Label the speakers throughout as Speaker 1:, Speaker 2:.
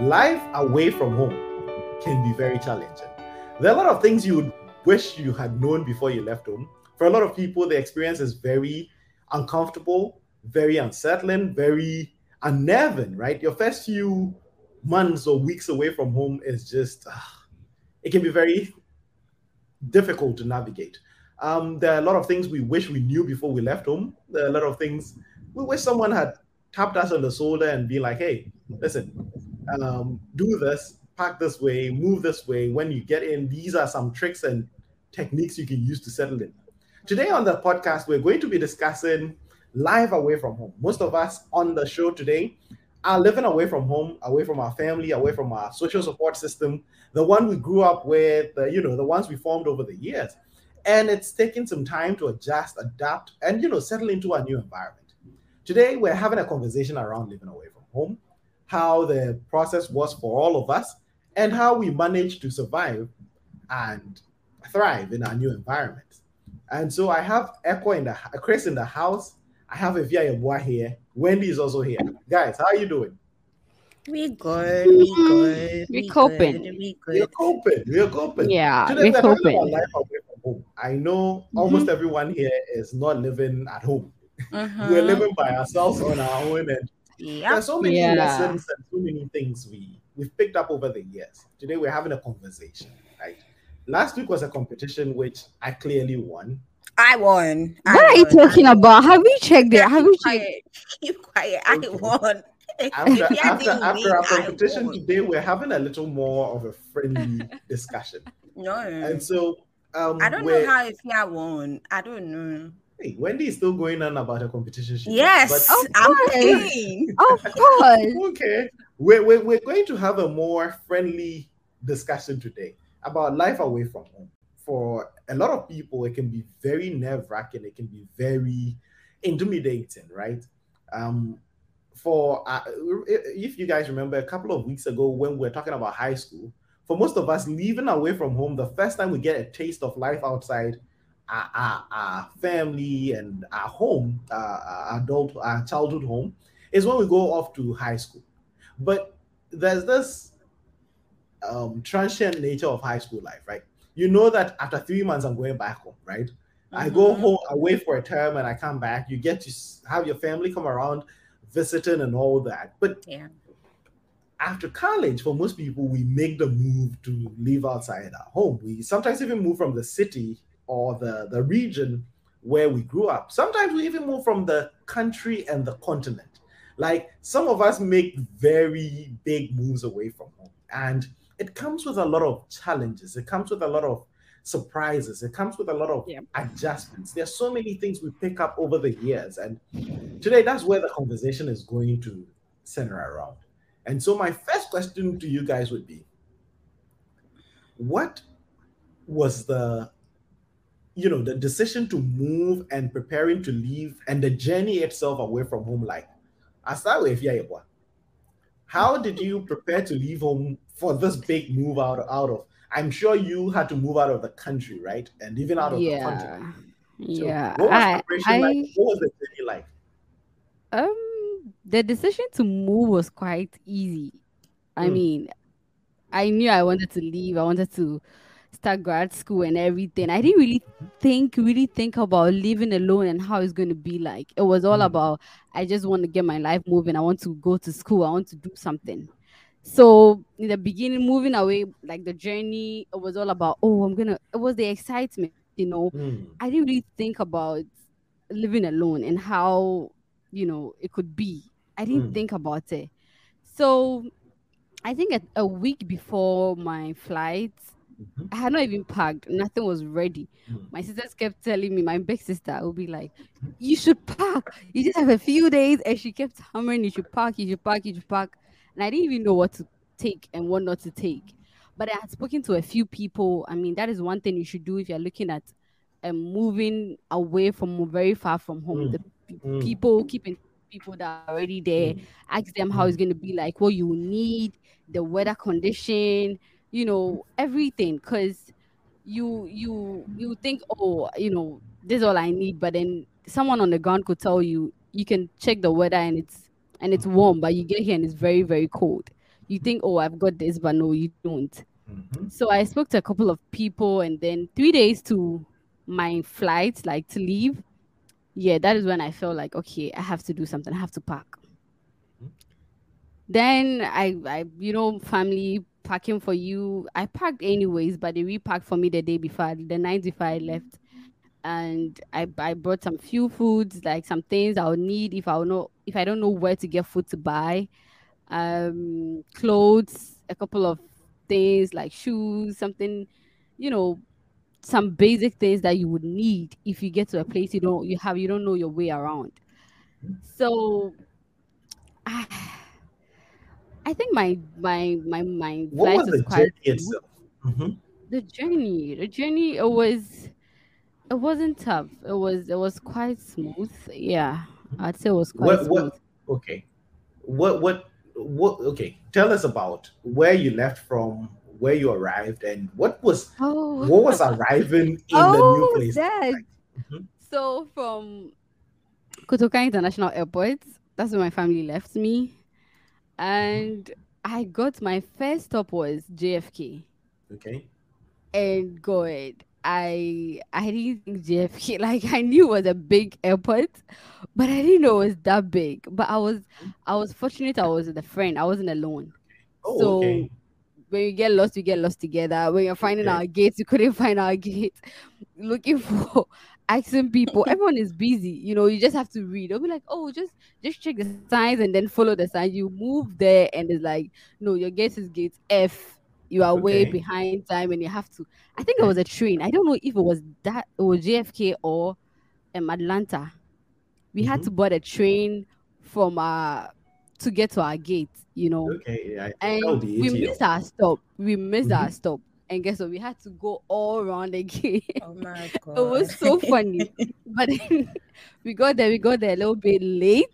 Speaker 1: life away from home can be very challenging. There are a lot of things you would wish you had known before you left home. For a lot of people, the experience is very uncomfortable, very unsettling, very unnerving, right? Your first few months or weeks away from home is just, uh, it can be very difficult to navigate. Um, there are a lot of things we wish we knew before we left home. There are a lot of things we wish someone had tapped us on the shoulder and be like, hey, listen, um, do this, pack this way, move this way. When you get in, these are some tricks and techniques you can use to settle in. Today on the podcast, we're going to be discussing life away from home. Most of us on the show today are living away from home, away from our family, away from our social support system, the one we grew up with, the, you know, the ones we formed over the years. And it's taking some time to adjust, adapt, and you know, settle into a new environment. Today, we're having a conversation around living away from home, how the process was for all of us, and how we managed to survive and thrive in our new environment. And so I have Echo in the Chris in the house. I have Evia Yabua here. Wendy is also here. Guys, how are you doing?
Speaker 2: We good. We good.
Speaker 3: We, we coping.
Speaker 2: Good. We good.
Speaker 1: We're coping. We're coping.
Speaker 3: Yeah,
Speaker 1: Today
Speaker 3: we're
Speaker 1: we're
Speaker 3: coping.
Speaker 1: life away from home. I know almost everyone here is not living at home.
Speaker 2: Mhm.
Speaker 1: We're living by ourselves on our own, and there
Speaker 2: Yeah.
Speaker 1: are so many
Speaker 3: Yeah.
Speaker 1: lessons and so many things we we've picked up over the years. Today we're having a conversation, right? Last week was a competition which I clearly won.
Speaker 2: I won. I
Speaker 3: What are you talking about? Have you checked it?
Speaker 2: won.
Speaker 3: Have you
Speaker 2: Keep
Speaker 3: checked?
Speaker 2: quiet. Keep quiet. I
Speaker 1: Okay.
Speaker 2: won.
Speaker 1: After after after our competition today, we're having a little more of a friendly discussion.
Speaker 2: No.
Speaker 1: And so um
Speaker 2: I don't know how if I won. I don't know.
Speaker 1: Hey, Wendy is still going on about her competition. she
Speaker 2: Yes,
Speaker 1: but
Speaker 2: I'm playing.
Speaker 3: Of course.
Speaker 1: okay. We're, we're, we're going to have a more friendly discussion today about life away from home. For a lot of people, it can be very nerve wracking, it can be very intimidating, right? Um, for uh, if you guys remember a couple of weeks ago when we were talking about high school, for most of us leaving away from home, the first time we get a taste of life outside our, our, our family and our home, uh, our adult, our childhood home, is when we go off to high school. But there's this um, transient nature of high school life, right? You know that after three months, I'm going back home, right? I go
Speaker 2: Mhm.
Speaker 1: home away for a term and I come back. You get to have your family come around, visiting and all that. But
Speaker 2: Yeah.
Speaker 1: after college, for most people, we make the move to live outside our home. We sometimes even move from the city or the, the region where we grew up. Sometimes we even move from the country and the continent. Like some of us make very big moves away from home. And it comes with a lot of challenges. It comes with a lot of surprises. It comes with a lot of
Speaker 3: Yeah.
Speaker 1: adjustments. There's so many things we pick up over the years. And today, that's where the conversation is going to center around. And so, my first question to you guys would be What was the you know the decision to move and preparing to leave and the journey itself away from home like i start with Yayabwa. how did you prepare to leave home for this big move out, out of i'm sure you had to move out of the country right and even out of the continent
Speaker 3: Yeah.
Speaker 1: So
Speaker 3: Yeah.
Speaker 1: what was
Speaker 3: I,
Speaker 1: preparation like what was the journey like
Speaker 3: um, the decision to move was quite easy. I
Speaker 1: Mm.
Speaker 3: mean, I knew I wanted to leave. I wanted to start grad school and everything. I didn't really think, really think about living alone and how it's going to be like. It was all
Speaker 1: Mm.
Speaker 3: about I just want to get my life moving. I want to go to school. I want to do something. So in the beginning, moving away, like the journey, it was all about oh, I'm gonna. It was the excitement, you know.
Speaker 1: Mm.
Speaker 3: I didn't really think about living alone and how you know it could be. I didn't
Speaker 1: Mm.
Speaker 3: think about it. So I think a, a week before my flight,
Speaker 1: Mhm.
Speaker 3: I had not even packed. Nothing was ready.
Speaker 1: Mm.
Speaker 3: My sisters kept telling me, my big sister would be like, "You should pack. You just have a few days," and she kept hammering, "You should pack. You should pack. You should pack." And I didn't even know what to take and what not to take. But I had spoken to a few people. I mean, that is one thing you should do if you're looking at um, moving away from very far from home.
Speaker 1: Mm.
Speaker 3: The
Speaker 1: Mm.
Speaker 3: people keeping people that are already there
Speaker 1: Mm.
Speaker 3: ask them how it's going to be like what you need the weather condition you know everything because you you you think oh you know this is all i need but then someone on the ground could tell you you can check the weather and it's and it's warm but you get here and it's very very cold you think, oh, I've got this, but no, you don't.
Speaker 1: Mhm.
Speaker 3: So I spoke to a couple of people, and then three days to my flight, like to leave. Yeah, that is when I felt like, okay, I have to do something. I have to pack.
Speaker 1: Mhm.
Speaker 3: Then I, I, you know, family packing for you. I packed anyways, but they repacked for me the day before, the night before I left. And I, I brought some few foods, like some things I'll need if I know if I don't know where to get food to buy. Um, clothes, a couple of things like shoes, something, you know, some basic things that you would need if you get to a place you don't you have you don't know your way around. So I, I think my my my my
Speaker 1: What was
Speaker 3: was
Speaker 1: the
Speaker 3: quite
Speaker 1: journey itself? Mhm.
Speaker 3: the journey the journey it was it wasn't tough it was it was quite smooth yeah i'd say it was quite
Speaker 1: What
Speaker 3: smooth
Speaker 1: what okay. What what what okay. Tell us about where you left from, where you arrived, and what was
Speaker 3: oh
Speaker 1: what was arriving in the new
Speaker 3: oh
Speaker 1: place.
Speaker 3: that
Speaker 1: Mhm.
Speaker 3: so from kotoka international airport that's where my family left me and i got my first stop was jfk
Speaker 1: Okay.
Speaker 3: and god i i didn't think jfk like i knew it was a big airport but i didn't know it was that big but i was i was fortunate i was with a friend i wasn't alone
Speaker 1: Oh,
Speaker 3: so
Speaker 1: okay.
Speaker 3: when you get lost you get lost together when you're finding
Speaker 1: Okay.
Speaker 3: our gates you couldn't find our gate looking for asking people everyone is busy you know you just have to read they'll be like oh just just check the signs and then follow the signs you move there and it's like no your gate is gate f you are way behind time and you have to i think it was a train i don't know if it was that was jfk or um, atlanta we had
Speaker 1: Mhm.
Speaker 3: to board a train from uh to get to our gate you know
Speaker 1: Okay. Think
Speaker 3: and
Speaker 1: that would be
Speaker 3: we missed our stop. We missed our
Speaker 1: Mhm.
Speaker 3: stop. And guess what? We had to go all around again.
Speaker 2: Oh my god.
Speaker 3: it was so funny. but then we got there, we got there a little bit late.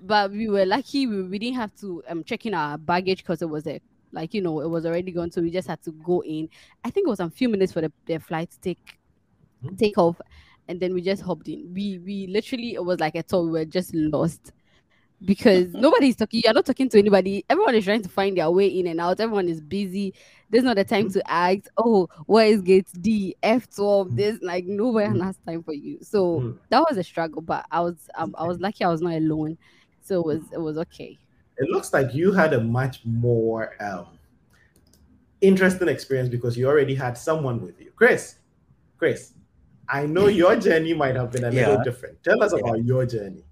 Speaker 3: But we were lucky we, we didn't have to um check in our baggage because it was a like you know, it was already gone. So we just had to go in. I think it was a few minutes for the, the flight to take
Speaker 1: Mhm.
Speaker 3: take off. And then we just hopped in. We we literally it was like I thought we were just lost because nobody's talking. You're not talking to anybody. Everyone is trying to find their way in and out. Everyone is busy. There's not the time to ask, oh, where is gate D, F12? This like nobody
Speaker 1: Mm.
Speaker 3: has time for you. So
Speaker 1: Mm.
Speaker 3: that was a struggle, but I was um, I was lucky I was not alone. So it was it was okay.
Speaker 1: It looks like you had a much more um, interesting experience because you already had someone with you. Chris, Chris, I know your journey might have been a little
Speaker 4: Yeah.
Speaker 1: different. Tell us
Speaker 4: Yeah.
Speaker 1: about your journey.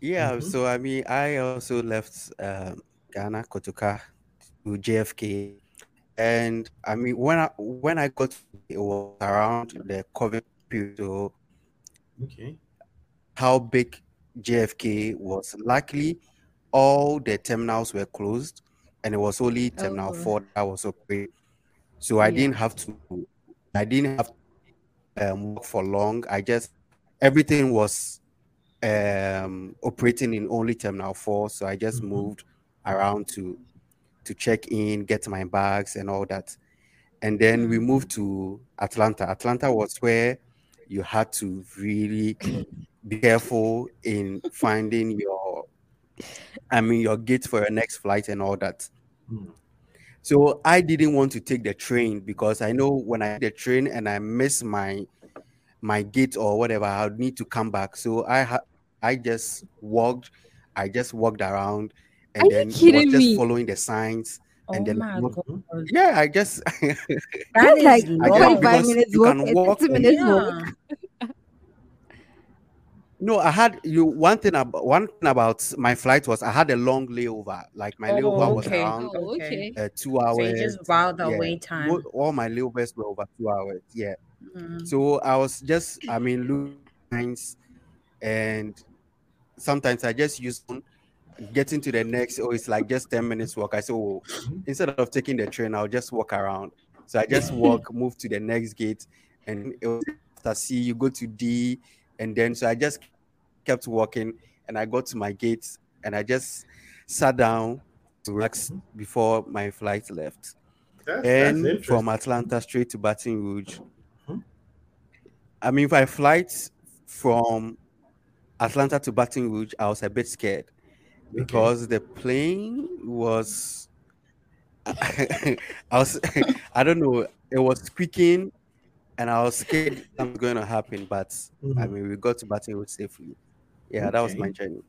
Speaker 4: Yeah,
Speaker 1: Mhm.
Speaker 4: so I mean, I also left um, Ghana, Kotoka, to JFK, and I mean, when I when I got, it was around the COVID period. So
Speaker 1: Okay.
Speaker 4: how big JFK was? Luckily, all the terminals were closed, and it was only Terminal
Speaker 2: Oh.
Speaker 4: Four that was open. So I
Speaker 3: Yeah.
Speaker 4: didn't have to. I didn't have to um, work for long. I just everything was um, operating in only Terminal Four. So I just
Speaker 1: Mhm.
Speaker 4: moved around to to check in, get my bags, and all that. And then we moved to Atlanta. Atlanta was where you had to really be careful in finding your, I mean, your gate for your next flight and all that.
Speaker 1: Hmm.
Speaker 4: So I didn't want to take the train because I know when I take the train and I miss my my gate or whatever, I would need to come back. So I ha- I just walked, I just walked around, and
Speaker 3: Are you
Speaker 4: then was
Speaker 3: kidding
Speaker 4: just
Speaker 3: me?
Speaker 4: following the signs.
Speaker 2: Oh
Speaker 4: and then
Speaker 2: my god.
Speaker 4: Yeah, I just
Speaker 3: That's like
Speaker 4: I
Speaker 3: 45 minutes
Speaker 4: you
Speaker 3: walk,
Speaker 4: can walk
Speaker 3: 30
Speaker 4: and-
Speaker 3: minutes walk.
Speaker 4: No, I had you one thing about one thing about my flight was I had a long layover. Like my
Speaker 2: Oh,
Speaker 4: layover was
Speaker 2: okay.
Speaker 4: around
Speaker 3: Oh,
Speaker 2: Okay.
Speaker 3: okay.
Speaker 4: uh, two hours.
Speaker 2: So you just vowed the
Speaker 4: yeah.
Speaker 2: wait time.
Speaker 4: Mo- All my layovers were over two hours. Yeah.
Speaker 2: Mm.
Speaker 4: So I was just, I mean, looking lines, and sometimes I just use on getting to the next. Oh, it's like just ten minutes walk. I said, oh, instead of taking the train, I'll just walk around. So I just walk, move to the next gate, and it was after C. You go to D, and then so I just kept walking, and I got to my gate, and I just sat down to relax before my flight left
Speaker 1: That's, that's
Speaker 4: and
Speaker 1: interesting.
Speaker 4: from Atlanta straight to Baton Rouge.
Speaker 1: Mhm.
Speaker 4: I mean, if I flight from Atlanta to Baton Rouge, I was a bit scared because the plane was I was I don't know, it was squeaking and I was scared something was going to happen, but I
Speaker 1: Mhm.
Speaker 4: mean we got to Baton Rouge safely. Yeah, that was my journey.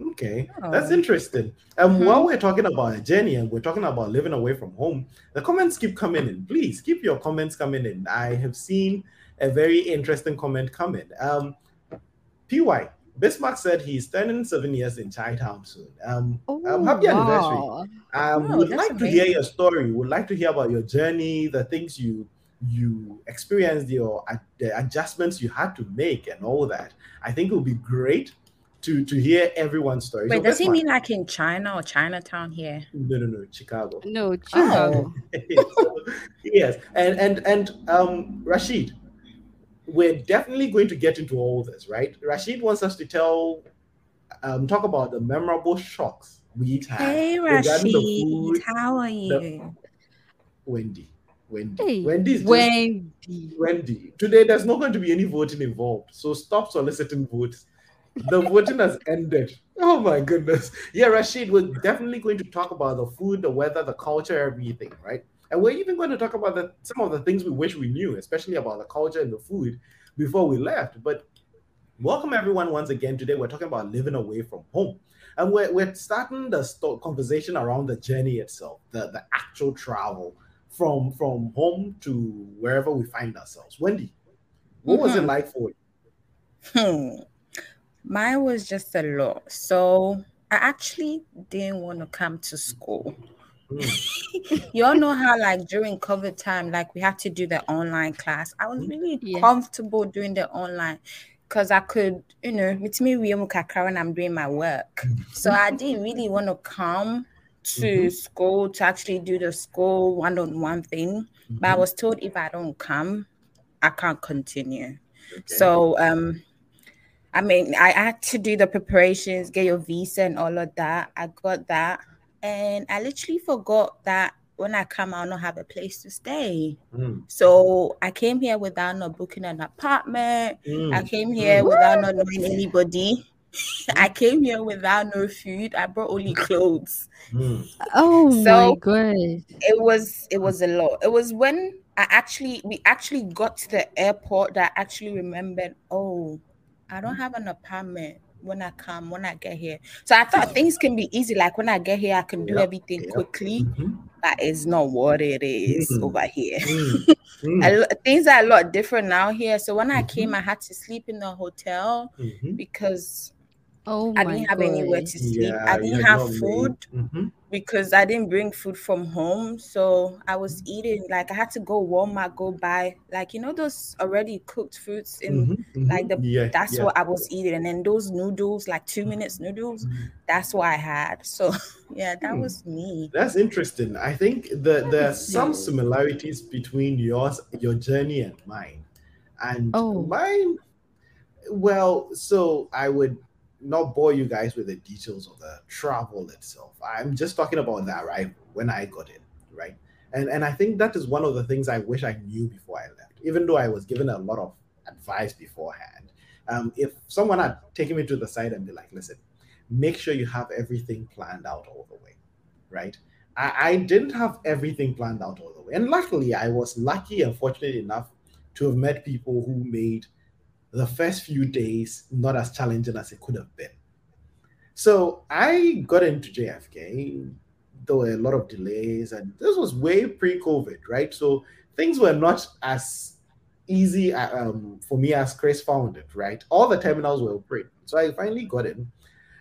Speaker 1: Okay, that's
Speaker 2: Oh.
Speaker 1: interesting. And
Speaker 2: Mhm.
Speaker 1: while we're talking about a journey and we're talking about living away from home, the comments keep coming in. Please keep your comments coming in. I have seen a very interesting comment coming. Um, PY Bismarck said he's turning seven years in Chinatown soon. Um,
Speaker 3: Oh,
Speaker 1: um, happy anniversary.
Speaker 3: wow.
Speaker 1: Um,
Speaker 2: Oh,
Speaker 1: would
Speaker 2: that's
Speaker 1: like to hear your story. We would like to hear about your journey, the things you you experienced, your ad- the adjustments you had to make, and all that. I think it would be great to to hear everyone's story.
Speaker 2: Wait,
Speaker 1: So
Speaker 2: does he mean like in China or Chinatown here?
Speaker 1: No, no, no, Chicago.
Speaker 3: No, Chicago.
Speaker 1: So, yes, and and and um, Rashid, we're definitely going to get into all this, right? Rashid wants us to tell, um, talk about the memorable shocks we had
Speaker 2: Hey,
Speaker 1: the food.
Speaker 2: Rashid, how are you?
Speaker 1: Wendy, Wendy,
Speaker 3: Hey,
Speaker 1: Wendy's just
Speaker 3: Wendy.
Speaker 1: Wendy. Today, there's not going to be any voting involved, so stop soliciting votes. The voting has ended. Oh my goodness. Yeah, Rashid, we're definitely going to talk about the food, the weather, the culture, everything, right? And we're even going to talk about the, some of the things we wish we knew, especially about the culture and the food before we left. But welcome everyone once again. Today we're talking about living away from home. And we're, we're starting the sto- conversation around the journey itself, the, the actual travel from from home to wherever we find ourselves. Wendy, what was it
Speaker 2: Mhm.
Speaker 1: like for you?
Speaker 2: Hmm. Mine was just a lot. So I actually didn't want to come to school.
Speaker 1: Hmm.
Speaker 2: You all know how, like, during COVID time, like, we had to do the online class. I was really
Speaker 3: Yeah.
Speaker 2: comfortable doing the online because I could, you know, with me, we when I'm doing my work. So I didn't really want to come to
Speaker 1: Mhm.
Speaker 2: school to actually do the school one on one thing. But I was told if I don't come, I can't continue.
Speaker 1: Okay.
Speaker 2: So um I mean I had to do the preparations, get your visa and all of that. I got that. And I literally forgot that when I come I'll not have a place to stay.
Speaker 1: Hmm.
Speaker 2: So I came here without not booking an apartment.
Speaker 1: Hmm.
Speaker 2: I came here without not knowing anybody. I came here without no food. I brought only clothes.
Speaker 1: Hmm.
Speaker 3: Oh my
Speaker 2: So-
Speaker 3: god.
Speaker 2: It was it was a lot. It was when I actually we actually got to the airport that I actually remembered, oh, I don't have an apartment when I come, when I get here. So I thought things can be easy. Like when I get here, I can do
Speaker 1: Yep,
Speaker 2: everything
Speaker 1: yep.
Speaker 2: quickly.
Speaker 1: Mhm.
Speaker 2: That is not what it is
Speaker 1: Mhm.
Speaker 2: over here.
Speaker 1: Hmm. Hmm.
Speaker 2: Lo- things are a lot different now here. So when I came, I had to sleep in the hotel
Speaker 1: Mhm.
Speaker 2: because
Speaker 3: Oh
Speaker 2: I didn't have
Speaker 3: god.
Speaker 2: anywhere to sleep.
Speaker 1: Yeah,
Speaker 2: I didn't have
Speaker 1: not made-
Speaker 2: food. Because I didn't bring food from home. So I was eating like I had to go Walmart, go buy like you know those already cooked foods in
Speaker 1: Mhm. Mhm.
Speaker 2: like the-
Speaker 1: yeah,
Speaker 2: that's
Speaker 1: yeah.
Speaker 2: what I was eating. And then those noodles, like two minutes noodles,
Speaker 1: Mhm.
Speaker 2: that's what I had. So yeah, that
Speaker 1: Hmm.
Speaker 2: was me.
Speaker 1: That's interesting. I think that there are some similarities between yours, your journey, and mine. And
Speaker 3: Oh.
Speaker 1: mine, well, so I would not bore you guys with the details of the travel itself. I'm just talking about the arrival when I got in, right? And and I think that is one of the things I wish I knew before I left, even though I was given a lot of advice beforehand. Um, if someone had taken me to the side and be like, listen, make sure you have everything planned out all the way, right? I, I didn't have everything planned out all the way. And luckily, I was lucky and fortunate enough to have met people who made the first few days not as challenging as it could have been. So I got into JFK. Were a lot of delays, and this was way pre COVID, right? So things were not as easy uh, um, for me as Chris found it, right? All the terminals were open. So I finally got in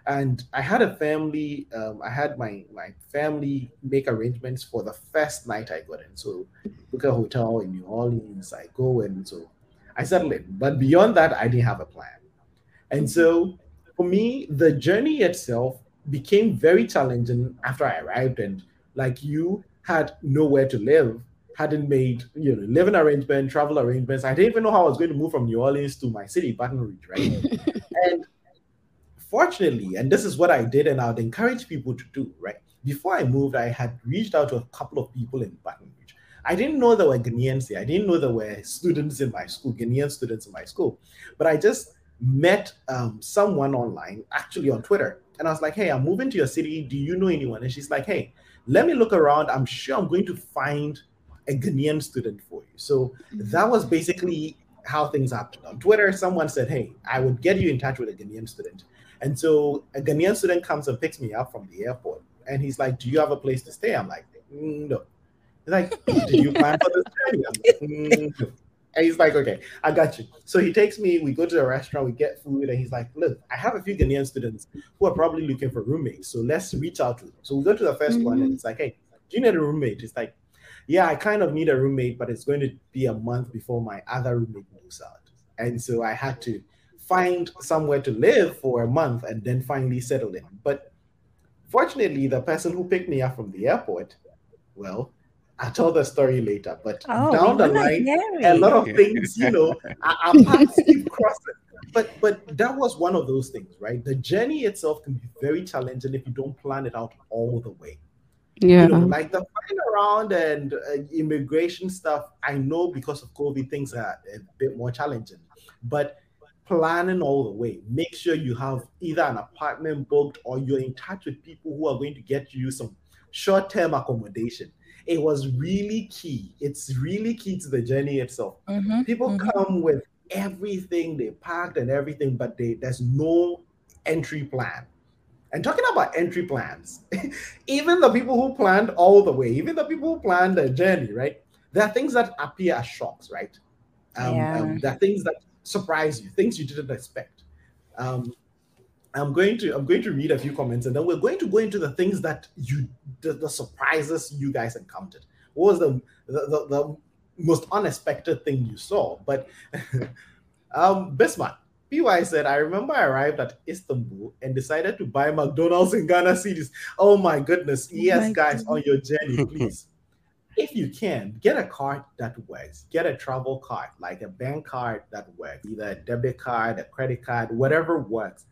Speaker 1: and I had a family. Um, I had my my family make arrangements for the first night I got in. So book a hotel in New Orleans. I go and so I settled in. But beyond that, I didn't have a plan. And so for me, the journey itself became very challenging after I arrived. And like you had nowhere to live, hadn't made you know living arrangement, travel arrangements. I didn't even know how I was going to move from New Orleans to my city, Baton Rouge, right? and fortunately, and this is what I did, and I would encourage people to do, right? Before I moved, I had reached out to a couple of people in Baton. I didn't know there were Ghanaians there. I didn't know there were students in my school, Ghanaian students in my school. But I just met um, someone online, actually on Twitter. And I was like, hey, I'm moving to your city. Do you know anyone? And she's like, hey, let me look around. I'm sure I'm going to find a Ghanaian student for you. So that was basically how things happened. On Twitter, someone said, hey, I would get you in touch with a Ghanaian student. And so a Ghanaian student comes and picks me up from the airport. And he's like, do you have a place to stay? I'm like, "Mm, no. He's like, did you plan for this journey? I'm like, "Mm. And he's like, okay, I got you. So he takes me, we go to a restaurant, we get food, and he's like, look, I have a few Ghanaian students who are probably looking for roommates. So let's reach out to them. So we go to the 1st one, and it's like, hey, do you need a roommate? It's like, yeah, I kind of need a roommate, but it's going to be a month before my other roommate moves out. And so I had to find somewhere to live for a month and then finally settle in. But fortunately, the person who picked me up from the airport, well, I'll tell the story later. But
Speaker 2: Oh,
Speaker 1: down the line,
Speaker 2: hear
Speaker 1: a lot of things, you know, our our paths keep crossing. But but that was one of those things, right? The journey itself can be very challenging if you don't plan it out all the way.
Speaker 3: Yeah.
Speaker 1: You know, like the flying around and uh, immigration stuff. I know because of COVID, things are a bit more challenging. But planning all the way, make sure you have either an apartment booked or you're in touch with people who are going to get you some short-term accommodation. It was really key. It's really key to the journey itself.
Speaker 2: Mhm,
Speaker 1: People
Speaker 2: mhm.
Speaker 1: come with everything they packed and everything, but they, there's no entry plan. And talking about entry plans, even the people who planned all the way, even the people who planned the journey, right? There are things that appear as shocks, right? Um,
Speaker 2: Yeah.
Speaker 1: um, there are things that surprise you, things you didn't expect. Um, I'm going to I'm going to read a few comments and then we're going to go into the things that you the, the surprises you guys encountered. What was the the, the, the most unexpected thing you saw? But um Bismarck, PY said, I remember I arrived at Istanbul and decided to buy McDonald's in Ghana cedis. Oh my goodness. Yes,
Speaker 2: my
Speaker 1: guys, on your journey, please. if you can, get a card that works. Get a travel card, like a bank card that works, either a debit card, a credit card, whatever works.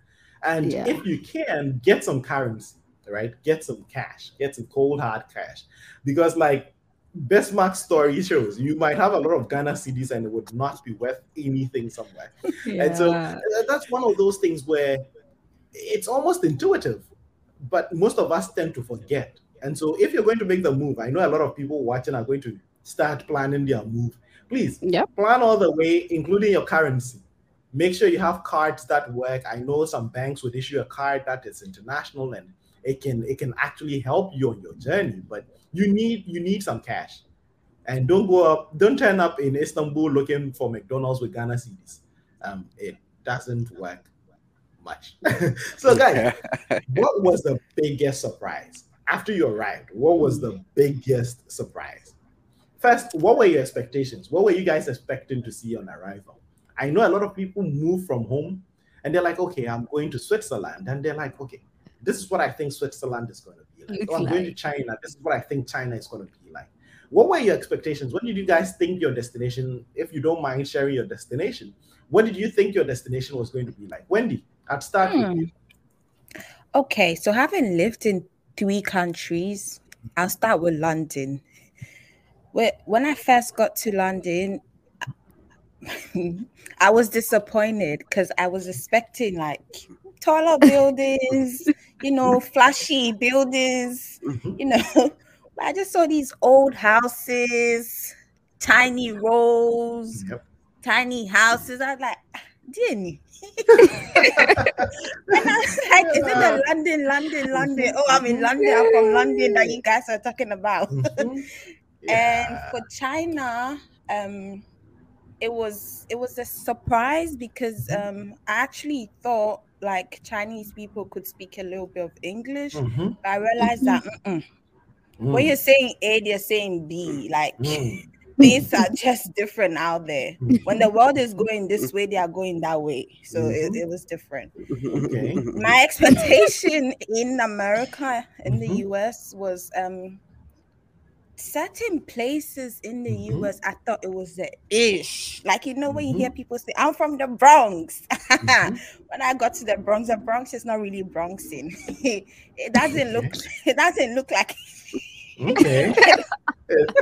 Speaker 1: And
Speaker 3: Yeah.
Speaker 1: if you can, get some currency, right? Get some cash, get some cold hard cash. Because like Bismarck's story shows, you might have a lot of Ghana cedis and it would not be worth anything somewhere. And so uh, that's one of those things where it's almost intuitive, but most of us tend to forget. And so if you're going to make the move, I know a lot of people watching are going to start planning their move. Please
Speaker 3: Yep.
Speaker 1: plan all the way, including your currency. Make sure you have cards that work. I know some banks would issue a card that is international and it can it can actually help you on your journey, but you need you need some cash. And don't go up, don't turn up in Istanbul looking for McDonald's with Ghana cedis. Um, it doesn't work much. so guys, what was the biggest surprise after you arrived? What was the biggest surprise? First, what were your expectations? What were you guys expecting to see on arrival? I know a lot of people move from home and they're like, okay, I'm going to Switzerland. And they're like, okay, this is what I think Switzerland is going to be like. Oh, I'm going to. China. This is what I think China is going to be like. What were your expectations? What did you guys think your destination, if you don't mind sharing your destination, what did you think your destination was going to be like? Wendy, I'd start with
Speaker 2: Hmm.
Speaker 1: you.
Speaker 2: Okay, so having lived in three countries, I'll start with London. When I first got to London, I was disappointed because I was expecting like taller buildings, you know, flashy buildings,
Speaker 1: Mhm.
Speaker 2: you know. But I just saw these old houses, tiny roads,
Speaker 1: Yep.
Speaker 2: tiny houses. I was like, didn't and I was like, is it the London, London, London? Oh, I'm in London. I'm from London that you guys are talking about.
Speaker 1: Mhm.
Speaker 2: And for China, um, it was it was a surprise because um, I actually thought like Chinese people could speak a little bit of English.
Speaker 1: Mhm.
Speaker 2: But I realized that mm-mm. when
Speaker 1: Mm.
Speaker 2: you're saying A, they're saying B. Like
Speaker 1: Mm.
Speaker 2: things are just different out there. When the world is going this
Speaker 1: Mm-hmm.
Speaker 2: way, they are going that way. So it, it was different.
Speaker 1: Okay.
Speaker 2: my expectation in America, in the
Speaker 1: Mhm.
Speaker 2: US, was um certain places in the
Speaker 1: Mhm.
Speaker 2: US. I thought it was the ish, like you know when you hear
Speaker 1: Mm-hmm.
Speaker 2: people say, "I'm from the Bronx."
Speaker 1: Mhm.
Speaker 2: when I got to the Bronx, the Bronx is not really Bronxing. it doesn't look. It doesn't look like.
Speaker 1: Okay.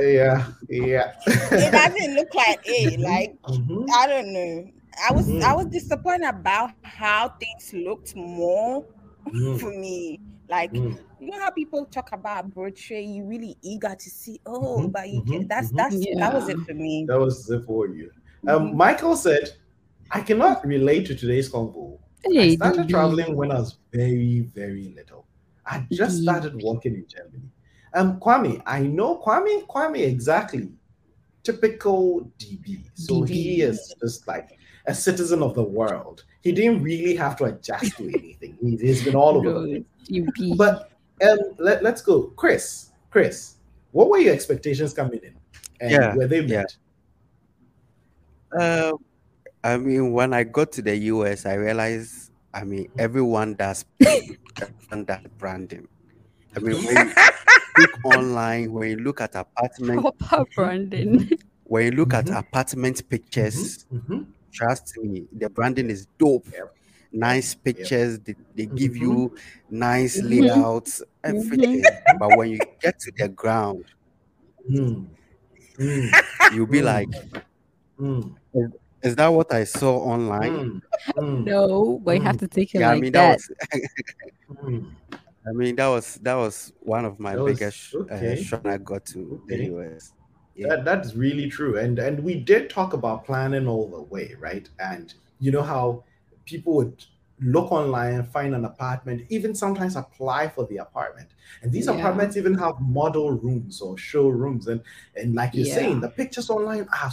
Speaker 1: Yeah. Yeah.
Speaker 2: It doesn't look like it. Like
Speaker 1: Mhm.
Speaker 2: I don't know. I was. I was disappointed about how things looked more
Speaker 1: Mm,
Speaker 2: for me. Like
Speaker 1: mm.
Speaker 2: you know how people talk about brochure, you really eager to see. Oh,
Speaker 1: Mhm,
Speaker 2: but you
Speaker 1: mhm,
Speaker 2: get that's
Speaker 1: mhm.
Speaker 2: that's that was it for me.
Speaker 1: That was it for you. Um,
Speaker 2: Mhm.
Speaker 1: Michael said, I cannot relate to today's convo. I started
Speaker 3: baby.
Speaker 1: traveling when I was very, very little. I just started working in Germany. Um, Kwame, I know Kwame, Kwame exactly. Typical DB. So he is just like a citizen of the world. He didn't really have to adjust to anything. He, he's been all over the
Speaker 3: No,
Speaker 1: place.
Speaker 3: you.
Speaker 1: But um, let, let's go. Chris, Chris, what were your expectations coming in? And
Speaker 4: Yeah,
Speaker 1: were they
Speaker 4: yeah.
Speaker 1: met?
Speaker 4: Uh, I mean, when I got to the US, I realized, I mean, everyone does, everyone does branding. I mean, when you look online, when you look at apartment,
Speaker 3: Proper branding.
Speaker 4: when you look at apartment pictures,
Speaker 1: Mhm.
Speaker 4: Trust me, the branding is dope.
Speaker 1: Yep.
Speaker 4: Nice pictures, they, they give
Speaker 1: Mhm.
Speaker 4: you nice
Speaker 3: Mhm.
Speaker 4: layouts, everything. But when you get to the ground,
Speaker 1: Mm. Mm.
Speaker 4: you'll be
Speaker 1: Mm.
Speaker 4: like,
Speaker 1: Mm.
Speaker 4: is that what I saw online?
Speaker 1: Mm. Mm.
Speaker 3: no, but you have to take it
Speaker 4: Yeah,
Speaker 3: like
Speaker 4: I mean
Speaker 3: that.
Speaker 4: that was. I mean that was that was one of my
Speaker 1: That was-
Speaker 4: biggest
Speaker 1: okay.
Speaker 4: uh, shock I got to
Speaker 1: Okay.
Speaker 4: the US. Yeah.
Speaker 1: That that's really true. And and we did talk about planning all the way, right? And you know how people would look online, find an apartment, even sometimes apply for the apartment. And these
Speaker 3: Yeah.
Speaker 1: apartments even have model rooms or showrooms. And and like you're saying, the pictures online are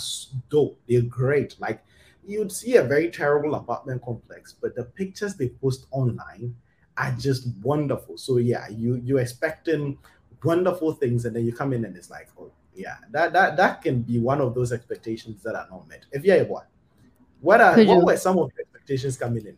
Speaker 1: dope. They're great. Like you'd see a very terrible apartment complex, but the pictures they post online are just wonderful. So yeah, you you're expecting wonderful things, and then you come in and it's like, oh yeah, that that that can be one of those expectations that are not met. If yeah, what what are
Speaker 3: Could
Speaker 1: what
Speaker 3: you-
Speaker 1: were some of your expectations coming in?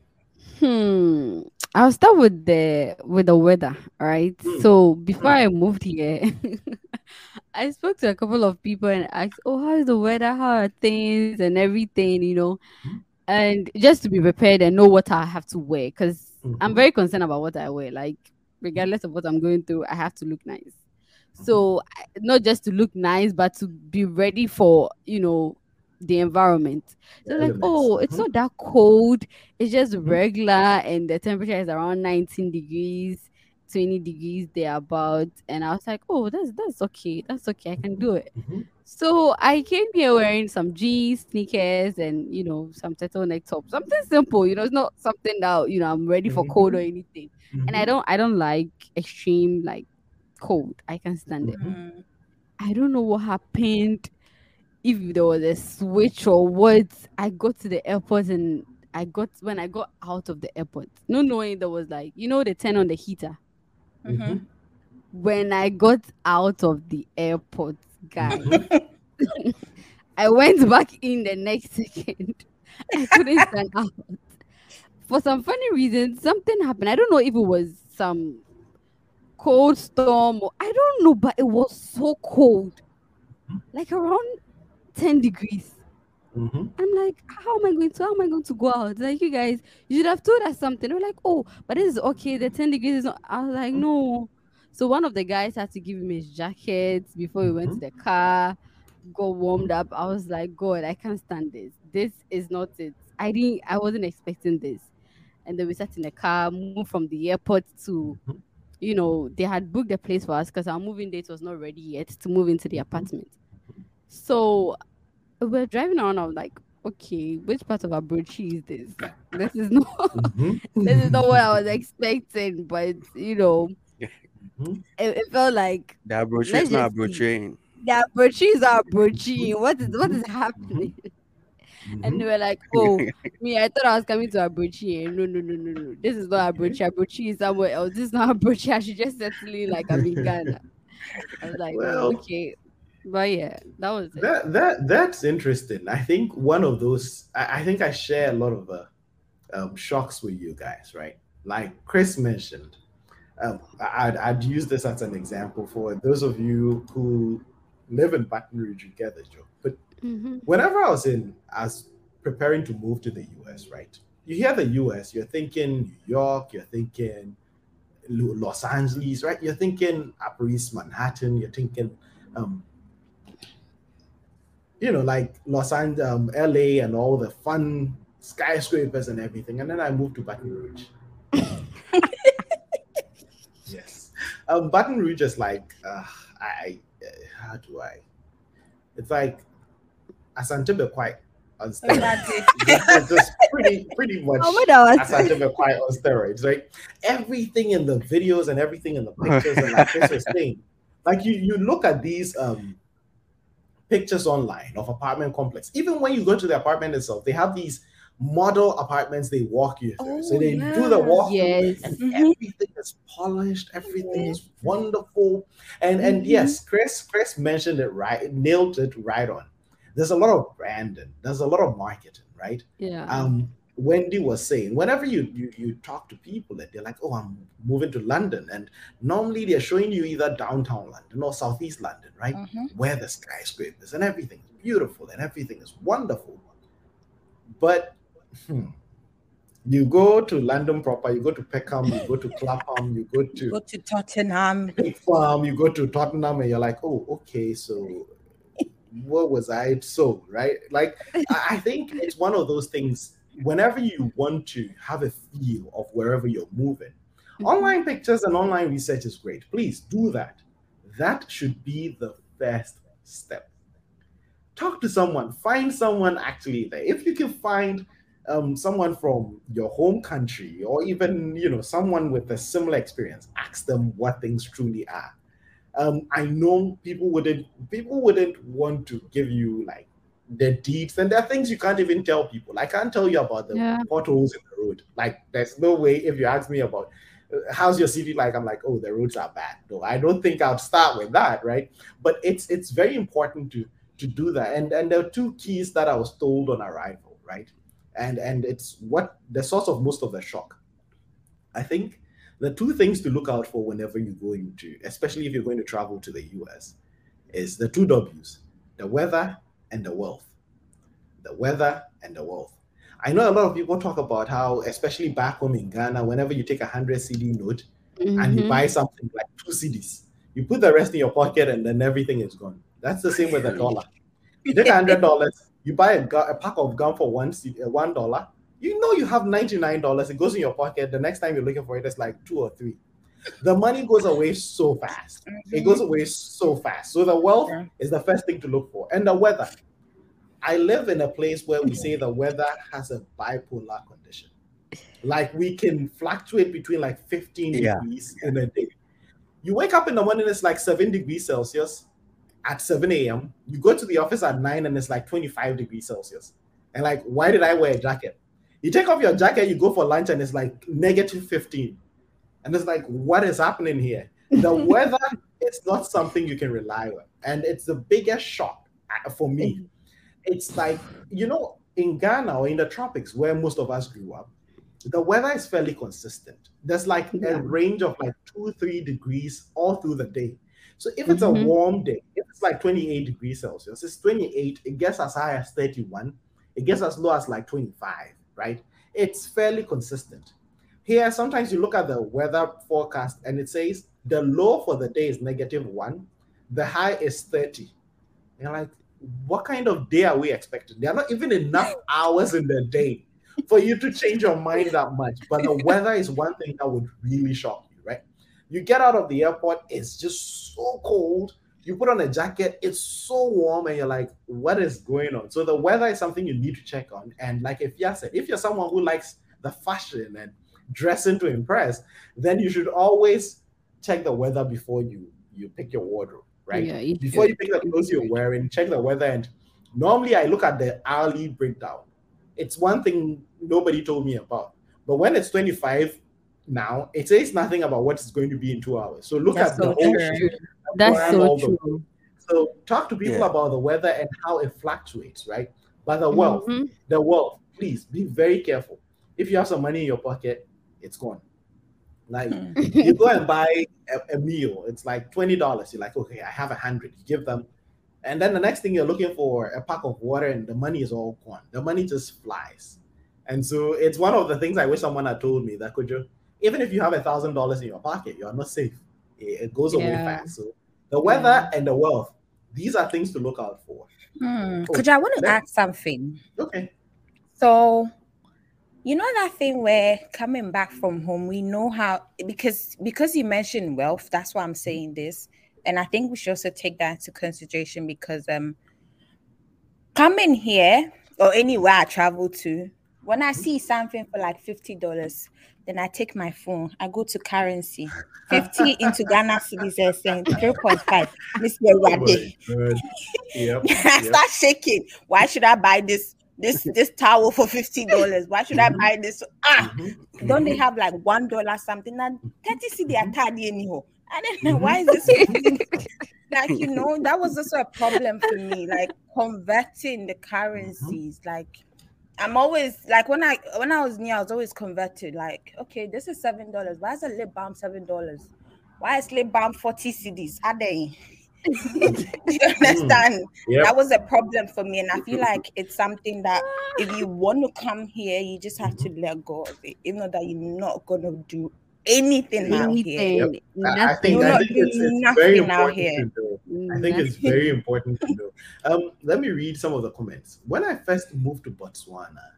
Speaker 3: Hmm. I'll start with the with the weather, right?
Speaker 1: Hmm.
Speaker 3: So before I moved here, I spoke to a couple of people and asked, "Oh, how is the weather? How are things and everything?" You know,
Speaker 1: Hmm.
Speaker 3: and just to be prepared and know what I have to wear, because I'm
Speaker 1: Mhm.
Speaker 3: very concerned about what I wear. Like, regardless of what I'm going through, I have to look nice.
Speaker 1: Mm-hmm.
Speaker 3: So not just to look nice, but to be ready for you know the environment. So like, oh, it's
Speaker 1: Mhm.
Speaker 3: not that cold. It's just
Speaker 1: Mhm.
Speaker 3: regular, and the temperature is around 19 degrees, 20 degrees thereabout. And I was like, oh, that's that's okay. That's okay. I can do it. So I came here wearing some jeans, sneakers, and you know some turtleneck top. Something simple. You know, it's not something that you know I'm ready for cold or anything. And I don't I don't like extreme like cold. I can't stand it.
Speaker 2: Mm.
Speaker 3: I don't know what happened. If there was a switch or what, I got to the airport and I got when I got out of the airport, no knowing there was like you know the turn on the heater.
Speaker 2: Mhm.
Speaker 1: Mhm.
Speaker 3: When I got out of the airport, guys,
Speaker 1: Mm-hmm.
Speaker 3: I went back in the next second. I couldn't stand out. For some funny reason, something happened. I don't know if it was some cold storm I don't know, but it was so cold. Like around 10 degrees.
Speaker 1: Mhm.
Speaker 3: I'm like, how am I going to how am I going to go out? Like you guys, you should have told us something. Were like, oh, but this is okay. The 10 degrees is not. I was like, no. So one of the guys had to give him his jacket before we went to the car, got warmed up. I was like, God, I can't stand this. This is not it. I didn't I wasn't expecting this. And then we sat in the car, moved from the airport to you know, they had booked a place for us because our moving date was not ready yet to move into the apartment. So we're driving around. I was like, okay, which part of Abuchi is this? This is not
Speaker 1: Mhm.
Speaker 3: this is not what I was expecting, but you know,
Speaker 1: Mhm.
Speaker 3: it, it felt like
Speaker 4: The brochure is not
Speaker 3: just see.
Speaker 4: brochuring.
Speaker 3: the Abuchi is Abuchi. What is what is happening? And they
Speaker 1: Mhm.
Speaker 3: were like, oh, me, I thought I was coming to Abuchi. No, no, no, no, no. This is not Abuchi. Abuchi is somewhere else. This is not Abuchi. I should just settle in like I'm in Ghana. I was like,
Speaker 1: Well-
Speaker 3: oh, okay. But yeah, that was it.
Speaker 1: That that that's interesting. I think one of those. I, I think I share a lot of uh, um, shocks with you guys, right? Like Chris mentioned. Um, I'd, I'd use this as an example for those of you who live in Baton Rouge together, Joe.
Speaker 3: Mhm.
Speaker 1: whenever I was in, as preparing to move to the US, right? You hear the US, you're thinking New York, you're thinking Los Angeles, right? You're thinking Upper East Manhattan, you're thinking, um, you know, like Los Angeles, um, LA, and all the fun skyscrapers and everything. And then I moved to Baton Rouge. yes. Um, Baton Rouge is like, uh, I, uh, how do I? It's like Asante quite on steroids. just, just pretty, pretty much
Speaker 3: Oh my God.
Speaker 1: Asante quite on steroids, right? Everything in the videos and everything in the pictures and like Chris was saying, like you, you look at these um pictures online of apartment complex. Even when you go to the apartment itself, they have these model apartments they walk you through. so
Speaker 2: Oh,
Speaker 1: they do the walk
Speaker 3: Yes.
Speaker 1: and
Speaker 2: Mhm.
Speaker 1: everything is polished, everything is wonderful. And and yes, Chris, Chris mentioned it right, nailed it right on. There's a lot of branding, there's a lot of marketing, right?
Speaker 3: Yeah.
Speaker 1: um Wendy was saying, whenever you, you you talk to people and they're like, oh, I'm moving to London, and normally they're showing you either downtown London or southeast London, right?
Speaker 2: Mhm.
Speaker 1: Where the skyscrapers and everything is beautiful and everything is wonderful. But hmm, you go to London proper, you go to Peckham, you go to Clapham, you go to
Speaker 2: Go to Tottenham.
Speaker 1: Farm, you go to Tottenham, and you're like, oh, okay, so what was I so right? Like, I think it's one of those things. Whenever you want to have a feel of wherever you're moving,
Speaker 3: Mhm.
Speaker 1: online pictures and online research is great. Please do that. That should be the first step. Talk to someone, find someone actually there. If you can find um, someone from your home country or even you know someone with a similar experience, ask them what things truly are. Um, I know people wouldn't people wouldn't want to give you like the deeds, and there are things you can't even tell people. I can't tell you about the
Speaker 3: Yeah.
Speaker 1: potholes in the road. Like, there's no way if you ask me about uh, how's your city like, I'm like, oh, the roads are bad. No, I don't think I'll start with that, right? But it's it's very important to to do that. And and there are two keys that I was told on arrival, right? And and it's what the source of most of the shock. I think the two things to look out for whenever you go into, especially if you're going to travel to the US, is the two W's: the weather and the wealth. The weather and the wealth. I know a lot of people talk about how, especially back home in Ghana, whenever you take a hundred cedi note and you buy something like two cedis, you put the rest in your pocket and then everything is gone. That's the same with the dollar. You take a hundred dollars, you buy a, a pack of gum for one C- uh, one dollar. You know you have ninety nine dollars. It goes in your pocket. The next time you're looking for it, it's like two or three. The money goes away so fast. It goes mm-hmm. away so fast. So the wealth
Speaker 2: Yeah.
Speaker 1: is the first thing to look for, and the weather. I live in a place where we say the weather has a bipolar condition. Like we can fluctuate between like 15
Speaker 4: Yeah.
Speaker 1: degrees in a day. You wake up in the morning, it's like seven degrees Celsius at 7 a.m. You go to the office at 9 and it's like 25 degrees Celsius. And like, why did I wear a jacket? You take off your jacket, you go for lunch, and it's like negative 15. And it's like, what is happening here? The weather is not something you can rely on. And it's the biggest shock uh, for me. It's like, you know, in Ghana or in the tropics where most of us grew up, the weather is fairly consistent. There's like
Speaker 3: Yeah.
Speaker 1: a range of like two, three degrees all through the day. So if it's
Speaker 3: Mhm.
Speaker 1: a warm day, if it's like 28 degrees Celsius, it's 28, it gets as high as 31, it gets as low as like 25, right? It's fairly consistent. Here, sometimes you look at the weather forecast and it says the low for the day is negative one, the high is 30. You're like, what kind of day are we expecting? There are not even enough hours in the day for you to change your mind that much. But the weather is one thing that would really shock you, right? You get out of the airport, it's just so cold. You put on a jacket, it's so warm, and you're like, what is going on? So the weather is something you need to check on. And like if you said, if you're someone who likes the fashion and dressing to impress, then you should always check the weather before you you pick your wardrobe, right?
Speaker 3: Yeah, you
Speaker 1: before
Speaker 3: should.
Speaker 1: you pick the clothes you're wearing, check the weather. And normally I look at the hourly breakdown. It's one thing nobody told me about. But when it's 25 now, it says nothing about what it's going to be in two hours. So look
Speaker 2: That's
Speaker 1: at the
Speaker 2: so
Speaker 1: whole
Speaker 2: true.
Speaker 1: shoot, the
Speaker 3: That's so
Speaker 1: all the-
Speaker 3: true.
Speaker 1: So talk to people
Speaker 4: Yeah.
Speaker 1: about the weather and how it fluctuates, right? But the wealth,
Speaker 3: Mhm.
Speaker 1: the wealth, please be very careful. If you have some money in your pocket, it's gone. Like
Speaker 2: Hmm.
Speaker 1: you go and buy a, a meal, it's like twenty dollars. You're like, okay, I have a hundred. You give them, and then the next thing you're looking for a pack of water, and the money is all gone. The money just flies, and so it's one of the things I wish someone had told me that could you, even if you have a thousand dollars in your pocket, you are not safe. It, it goes away fast. So the weather and the wealth, these are things to look out for.
Speaker 2: Hmm.
Speaker 1: Oh,
Speaker 2: Could I want to ask something?
Speaker 1: Okay.
Speaker 2: So You know that thing where coming back from home, we know how because because you mentioned wealth. That's why I'm saying this, and I think we should also take that into consideration because um, coming here or anywhere I travel to, when I see something for like fifty dollars, then I take my phone, I go to currency, fifty into Ghana cedis, and three point five, Mister Wade.
Speaker 1: Yep.
Speaker 2: I
Speaker 1: yep.
Speaker 2: start shaking. Why should I buy this this this towel for fifty dollars? Why should I
Speaker 1: Mhm.
Speaker 2: buy this? Ah,
Speaker 1: Mhm.
Speaker 2: don't they have like one dollar something? And thirty cedi
Speaker 1: Mhm.
Speaker 2: atadi anyhow. I don't know why is this like you know that was also a problem for me, like converting the currencies. Like I'm always like when I when I was new, I was always converted. Like, okay, this is seven dollars. Why is a lip balm seven dollars? Why is lip balm 40 cedis? Are they? Do you hmm. understand?
Speaker 1: Yep.
Speaker 2: That was a problem for me. And I feel like it's something that if you want to come here, you just have to let go of it. Even though that you're not gonna do anything out here.
Speaker 3: Anything.
Speaker 1: I- I
Speaker 3: Nothing.
Speaker 1: think, I think it's, it's very
Speaker 2: nothing
Speaker 1: important
Speaker 2: here.
Speaker 1: to know. I think it's very important to know. Um, let me read some of the comments. When I first moved to Botswana,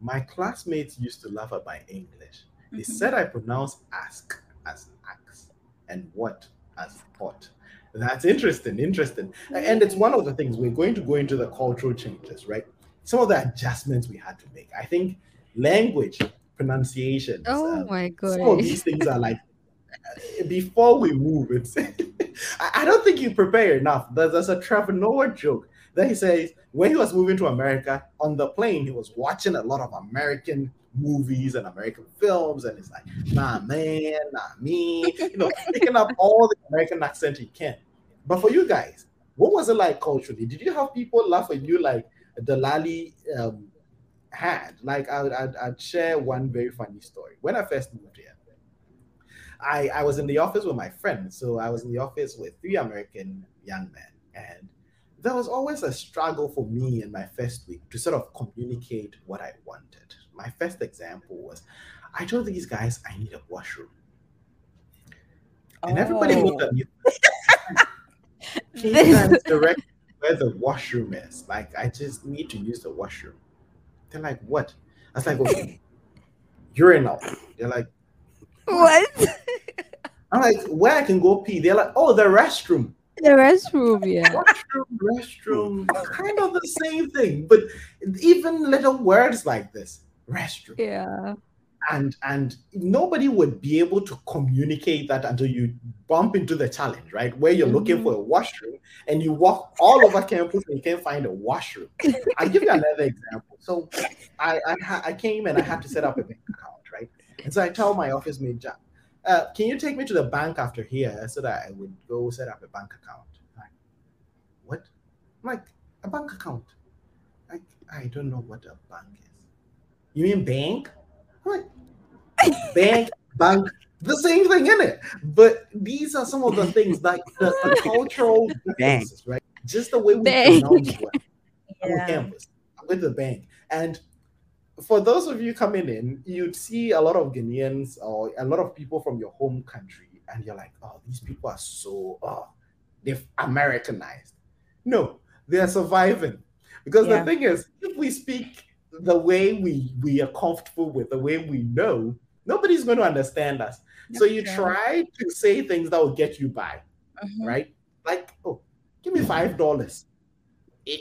Speaker 1: my classmates used to laugh at my English. They
Speaker 2: Mhm.
Speaker 1: said I pronounce ask as axe and what as pot. That's interesting, interesting. And it's one of the things we're going to go into the cultural changes, right? Some of the adjustments we had to make. I think language, pronunciation.
Speaker 3: Oh my
Speaker 1: Some of
Speaker 3: god.
Speaker 1: these things are like uh, before we move. It's I don't think you prepare enough. There's, there's a Trevor Noah joke that he says when he was moving to America on the plane, he was watching a lot of American movies and American films, and it's like, nah, man, nah, me, you know, picking up all the American accent he can. But for you guys, what was it like culturally? Did you have people laugh at you like the Lali um, had? Like, I I'd, I'd share one very funny story. When I first moved here, I, I was in the office with my friend. So I was in the office with three American young men. And there was always a struggle for me in my first week to sort of communicate what I wanted. My first example was I told these guys I need a washroom. And everybody looked
Speaker 2: Oh.
Speaker 1: at me. Oh. You guys direct where the washroom is? Like, I just need to use the washroom. They're like, what? I was like, okay, urinal. They're like,
Speaker 3: What?
Speaker 1: I'm like, where I can go pee? They're like, oh, the restroom.
Speaker 3: The restroom, yeah.
Speaker 1: Washroom, restroom, kind of the same thing, but even little words like this, restroom,
Speaker 3: Yeah.
Speaker 1: And and nobody would be able to communicate that until you bump into the challenge, right? Where you're looking
Speaker 3: Mhm.
Speaker 1: for a washroom and you walk all over campus and you can't find a washroom. I'll give you another example. So I I, ha- I came and I had to set up a bank account, right? And so I tell my office mate, Jack, uh, can you take me to the bank after here so that I would go set up a bank account? Like, what? I'm like, a bank account. Like, I don't know what a bank is. You mean bank? Like, bank, bank, the same thing in it. But these are some of the things like the, the cultural differences, right? Just the way we
Speaker 3: Bank.
Speaker 1: pronounce on
Speaker 2: Yeah.
Speaker 1: campus with the bank. And for those of you coming in, you'd see a lot of Ghanaians or a lot of people from your home country, and you're like, oh, these people are so, oh, they've Americanized. No, they're surviving. Because
Speaker 2: Yeah.
Speaker 1: the thing is, if we speak the way we, we are comfortable with, the way we know, nobody's going to understand us. So you
Speaker 2: Yeah.
Speaker 1: try to say things that will get you by
Speaker 2: Mhm.
Speaker 1: right? Like, oh, give me five dollars.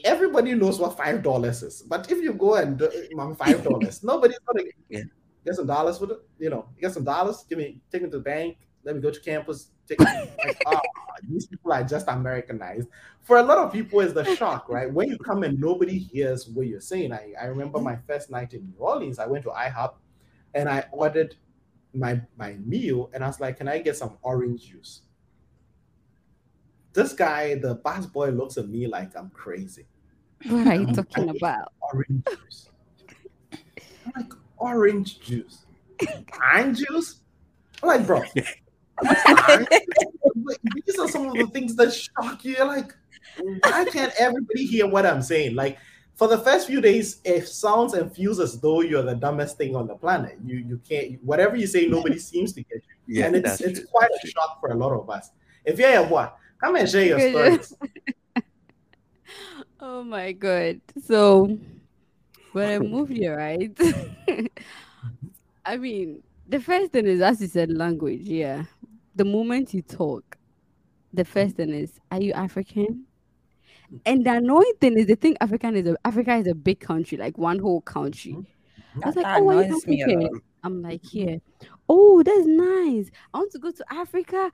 Speaker 1: Everybody knows what five dollars is, but if you go and do, mom five dollars, nobody's gonna
Speaker 4: Yeah.
Speaker 1: get some dollars for it. You know, get some dollars. Give me, take me to the bank. Let me go to campus. Take like, ah, these people are just Americanized. For a lot of people, it's the shock, right? When you come and nobody hears what you're saying. I, I remember my first night in New Orleans. I went to IHOP, and I ordered my my meal, and I was like, "Can I get some orange juice?" this guy, the bus boy, looks at me like I'm crazy.
Speaker 3: What are you talking about?
Speaker 1: Orange juice. I'm like, orange juice. Pine juice? I'm like, bro. Pine juice? Like, These are some of the things that shock you. You're like, why can't everybody hear what I'm saying? Like, for the first few days, it sounds and feels as though you're the dumbest thing on the planet. You you can't whatever you say, nobody seems to get you.
Speaker 4: Yeah,
Speaker 1: and it's it's
Speaker 4: true.
Speaker 1: quite
Speaker 4: That's
Speaker 1: a
Speaker 4: true.
Speaker 1: shock for a lot of us. If you're a what, come and share your stories.
Speaker 3: Oh my god. So when I moved here, right? I mean, the first thing is, as you said, language. Yeah. The moment you talk, the first mm. thing is, are you African? Mm. And the annoying thing is, the thing African is a, Africa is a big country, like one whole country. Mm-hmm. I was like,
Speaker 2: That
Speaker 3: oh, are you
Speaker 2: annoys me a
Speaker 3: African? I'm like, mm-hmm. yeah. Oh, that's nice. I want to go to Africa.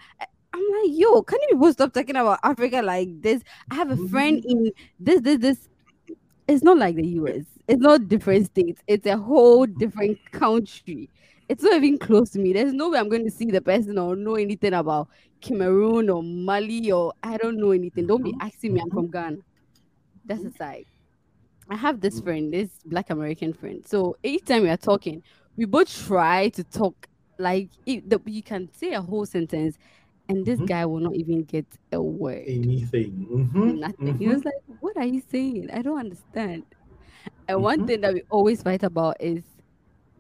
Speaker 3: I'm like, yo, can you people stop talking about Africa like this? I have a friend mm-hmm. in this, this, this. It's not like the US. It's not different states. It's a whole different country. It's not even close to me. There's no way I'm going to see the person or know anything about Cameroon or Mali or I don't know anything. Don't be asking me. I'm from Ghana. That's aside. I have this friend, this black American friend. So each time we are talking, we both try to talk like it, the, you can say a whole sentence, and this
Speaker 1: Mhm.
Speaker 3: guy will not even get a word.
Speaker 1: Anything. Mhm,
Speaker 3: Nothing. He
Speaker 1: mhm.
Speaker 3: was like, "What are you saying? I don't understand." And one
Speaker 1: Mhm.
Speaker 3: thing that we always fight about is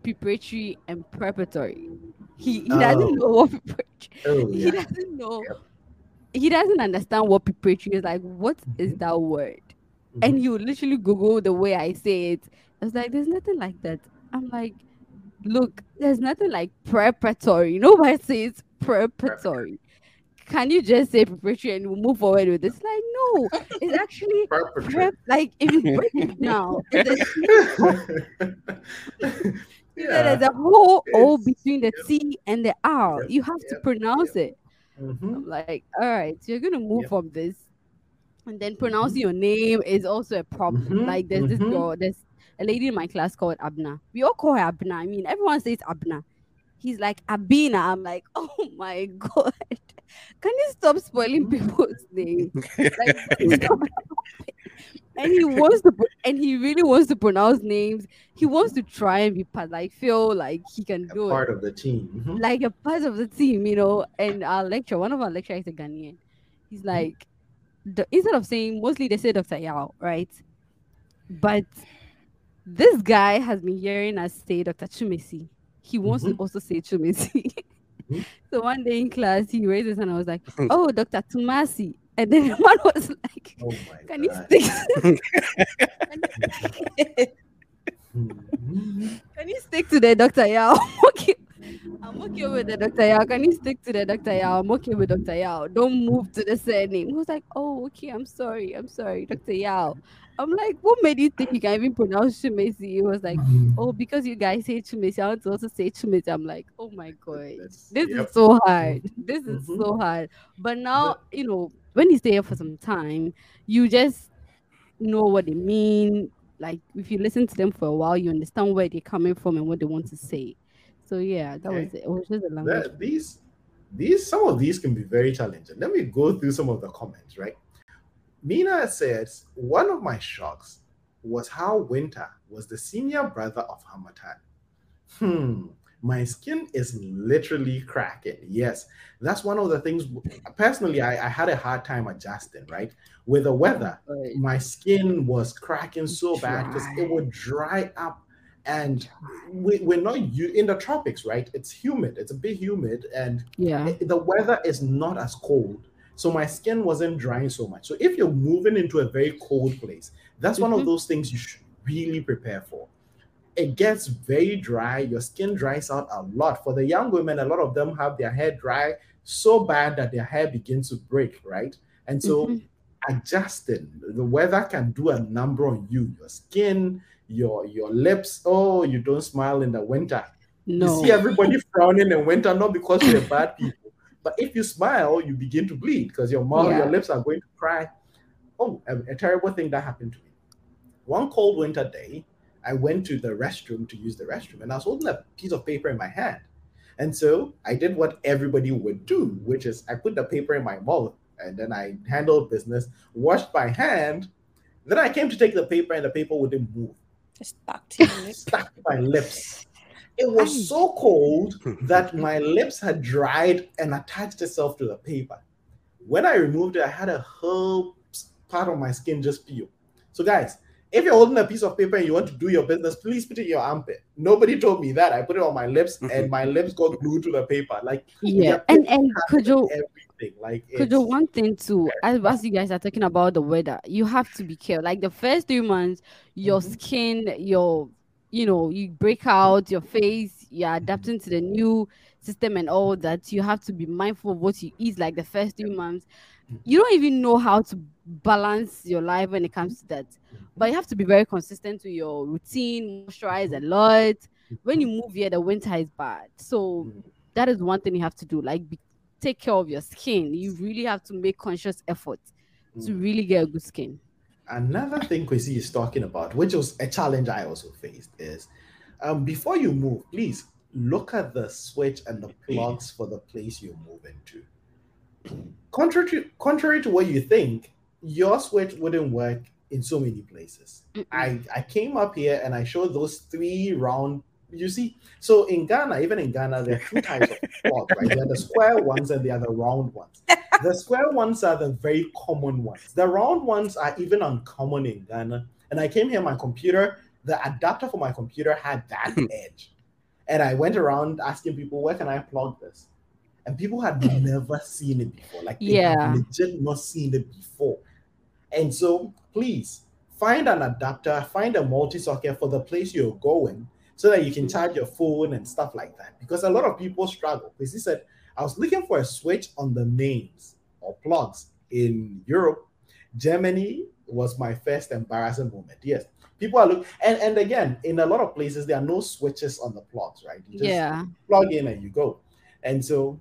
Speaker 3: preparatory and preparatory. He, he
Speaker 1: Oh.
Speaker 3: doesn't know what preparatory.
Speaker 1: Oh,
Speaker 3: He doesn't know.
Speaker 1: Yep.
Speaker 3: He doesn't understand what preparatory is like. What is
Speaker 1: Mhm.
Speaker 3: that word?
Speaker 1: Mhm.
Speaker 3: and you literally Google the way I say it. I was like, there's nothing like that. I'm like, look, there's nothing like preparatory. Nobody says preparatory. Can you just say preparatory and we'll move forward with this? Like, no, it's actually prep. Like, if you break it down, it's a,
Speaker 1: yeah.
Speaker 3: there's a whole O between the
Speaker 1: yep.
Speaker 3: T and the R. You have to pronounce it.
Speaker 1: Mhm.
Speaker 3: I'm like, all right, so you're gonna move from this, and then pronouncing your name is also a problem.
Speaker 1: Mhm,
Speaker 3: Like there's this
Speaker 1: mhm.
Speaker 3: girl, there's a lady in my class called Abna. We all call her Abna. I mean, everyone says Abna. He's like Abina. I'm like, oh my god, can you stop spoiling people's names? Like. and he wants to, and he really wants to pronounce names. He wants to try and be part, like feel like he can
Speaker 1: A
Speaker 3: do it
Speaker 1: part of the team. Mhm.
Speaker 3: like a part of the team, you know. And our lecturer, one of our lecturers is a Ghanaian. He's like, the, instead of saying, mostly they say Dr. Yao, right? But this guy has been hearing us say Dr. Chumesi. He wants to
Speaker 1: Mhm.
Speaker 3: also say Chumesi.
Speaker 1: Mhm.
Speaker 3: so one day in class, he raised his hand and I was like, oh, Dr. Tumasi. And then one was like,
Speaker 1: Oh my
Speaker 3: can you stick? Can you stick to the Dr. Yao? I'm okay. I'm okay with the Dr. Yao. Can you stick to the Dr. Yao? I'm okay with Dr. Yao. Don't move to the surname. He was like, oh, okay, I'm sorry. I'm sorry, Dr. Yao. I'm like, what made you think you can even pronounce Chumesi? He was like, oh, because you guys say Chumesi, I want to also say Chumesi. I'm like, oh my God. This
Speaker 1: yep.
Speaker 3: is so hard. This is
Speaker 1: Mhm.
Speaker 3: so hard. But now, you know, when you stay here for some time, you just know what they mean. Like if you listen to them for a while, you understand where they're coming from and what they want to say. So yeah, that was
Speaker 1: Okay.
Speaker 3: it. It was just a language.
Speaker 1: that, these these some of these can be very challenging. Let me go through some of the comments, right? Mina says one of my shocks was how Winter was the senior brother of Harmattan. Hmm, my skin is literally cracking. Yes, that's one of the things. Personally, I, I had a hard time adjusting, right? With the weather,
Speaker 3: Right.
Speaker 1: my skin was cracking so bad because it would dry up and we, we're not you in the tropics right it's humid it's a bit humid and
Speaker 3: Yeah.
Speaker 1: it- the weather is not as cold so my skin wasn't drying so much so if you're moving into a very cold place that's one of
Speaker 3: Mhm.
Speaker 1: those things you should really prepare for it gets very dry. Your skin dries out a lot. For the young women a lot of them have their hair dry so bad that their hair begins to break right? And so
Speaker 3: Mhm.
Speaker 1: adjusting the weather can do a number on you. Your skin your your lips oh you don't smile in the winter.
Speaker 3: No.
Speaker 1: you see everybody frowning in winter not because we're bad people but if you smile you begin to bleed because your mouth
Speaker 3: Yeah.
Speaker 1: your lips are going to cry. Oh a, a terrible thing that happened to me. One cold winter day i went to the restroom to use the restroom and i was holding a piece of paper in my hand and so i did what everybody would do which is i put the paper in my mouth and then i handled business washed my hand then i came to take the paper and the paper wouldn't move
Speaker 2: Just stuck to your lip.
Speaker 1: stuck to my lips. It was so cold that my lips had dried and attached itself to the paper. When I removed it, I had a whole part of my skin just peel. So, guys, If you're holding a piece of paper and you want to do your business, please put it in your armpit. Nobody told me that. I put it on my lips and my lips got glued to the paper. Like
Speaker 3: Yeah, and and could you
Speaker 1: everything. Like
Speaker 3: could you one thing too? As, as you guys are talking about the weather, you have to be careful. Like the first three months, your
Speaker 1: Mhm.
Speaker 3: skin, your you know, you break out your face, you're adapting to the new system and all that. You have to be mindful of what you eat. Like the first three months, you don't even know how to balance your life when it comes to that. But you have to be very consistent to your routine, moisturize a lot. When you move here, the winter is bad. So
Speaker 1: Mhm.
Speaker 3: that is one thing you have to do. Like be, take care of your skin. You really have to make conscious effort to
Speaker 1: Mm.
Speaker 3: really get a good skin.
Speaker 1: Another thing Kwesi is talking about, which was a challenge I also faced, is um, before you move, please look at the switch and the plugs for the place you move into. Contrary to, contrary to what you think, your switch wouldn't work in so many places. I, I came up here and I showed those three round. You see, so in Ghana, even in Ghana, there are two types of plugs, right? There are the square ones and there are the round ones. The square ones are the very common ones. The round ones are even uncommon in Ghana. And I came here, my computer, the adapter for my computer had that hmm. edge. And I went around asking people, where can I plug this? And people had never seen it before. Like, they had
Speaker 3: Yeah.
Speaker 1: legit not seen it before. And so, please find an adapter, find a multi socket for the place you're going so that you can charge your phone and stuff like that. Because a lot of people struggle. Because he said, I was looking for a switch on the mains or plugs in Europe. Germany was my first embarrassing moment. Yes. People are looking, and, and again, in a lot of places, there are no switches on the plugs, right? You just
Speaker 3: Yeah.
Speaker 1: plug in and you go. And so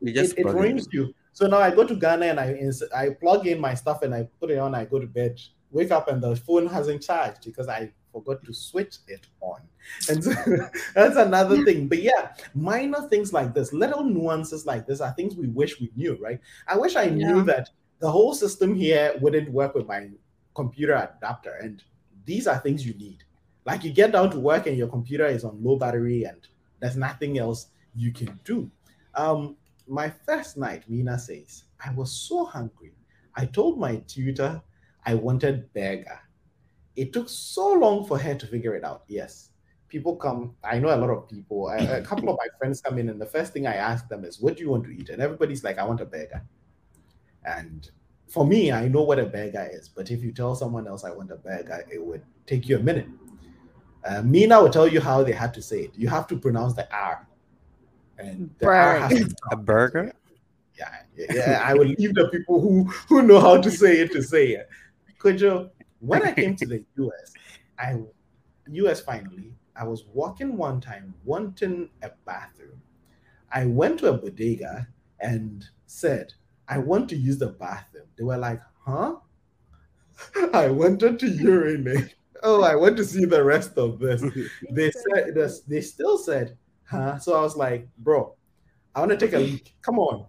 Speaker 4: You just
Speaker 1: it, it
Speaker 4: plug it in.
Speaker 1: ruins you. So now I go to Ghana and I ins- I plug in my stuff and I put it on. I go to bed, wake up, and the phone hasn't charged because I forgot to switch it on. And so that's another thing. But yeah, minor things like this, little nuances like this, are things we wish we knew. Right? I wish I knew
Speaker 3: Yeah.
Speaker 1: that the whole system here wouldn't work with my computer adapter, and these are things you need. Like you get down to work and your computer is on low battery and there's nothing else you can do. Um, my first night, Mina says, I was so hungry. I told my tutor I wanted burger. It took so long for her to figure it out. Yes, people come. I know a lot of people. A, a couple of my friends come in, and the first thing I ask them is, "What do you want to eat?" And everybody's like, "I want a burger." And for me, I know what a burger is. But if you tell someone else I want a burger, it would take you a minute. Uh, Mina will tell you how they had to say it. You have to pronounce the R. And the R has to
Speaker 4: A burger?
Speaker 1: yeah, yeah, yeah. I will leave the people who who know how to say it to say it. Kojo, when I came to the US, I US finally, I was walking one time wanting a bathroom. I went to a bodega and said, I want to use the bathroom. They were like, huh? I wanted to urinate. Oh, I want to see the rest of this. They said this, they still said, huh? So I was like, bro, I want to take a leak. Come on.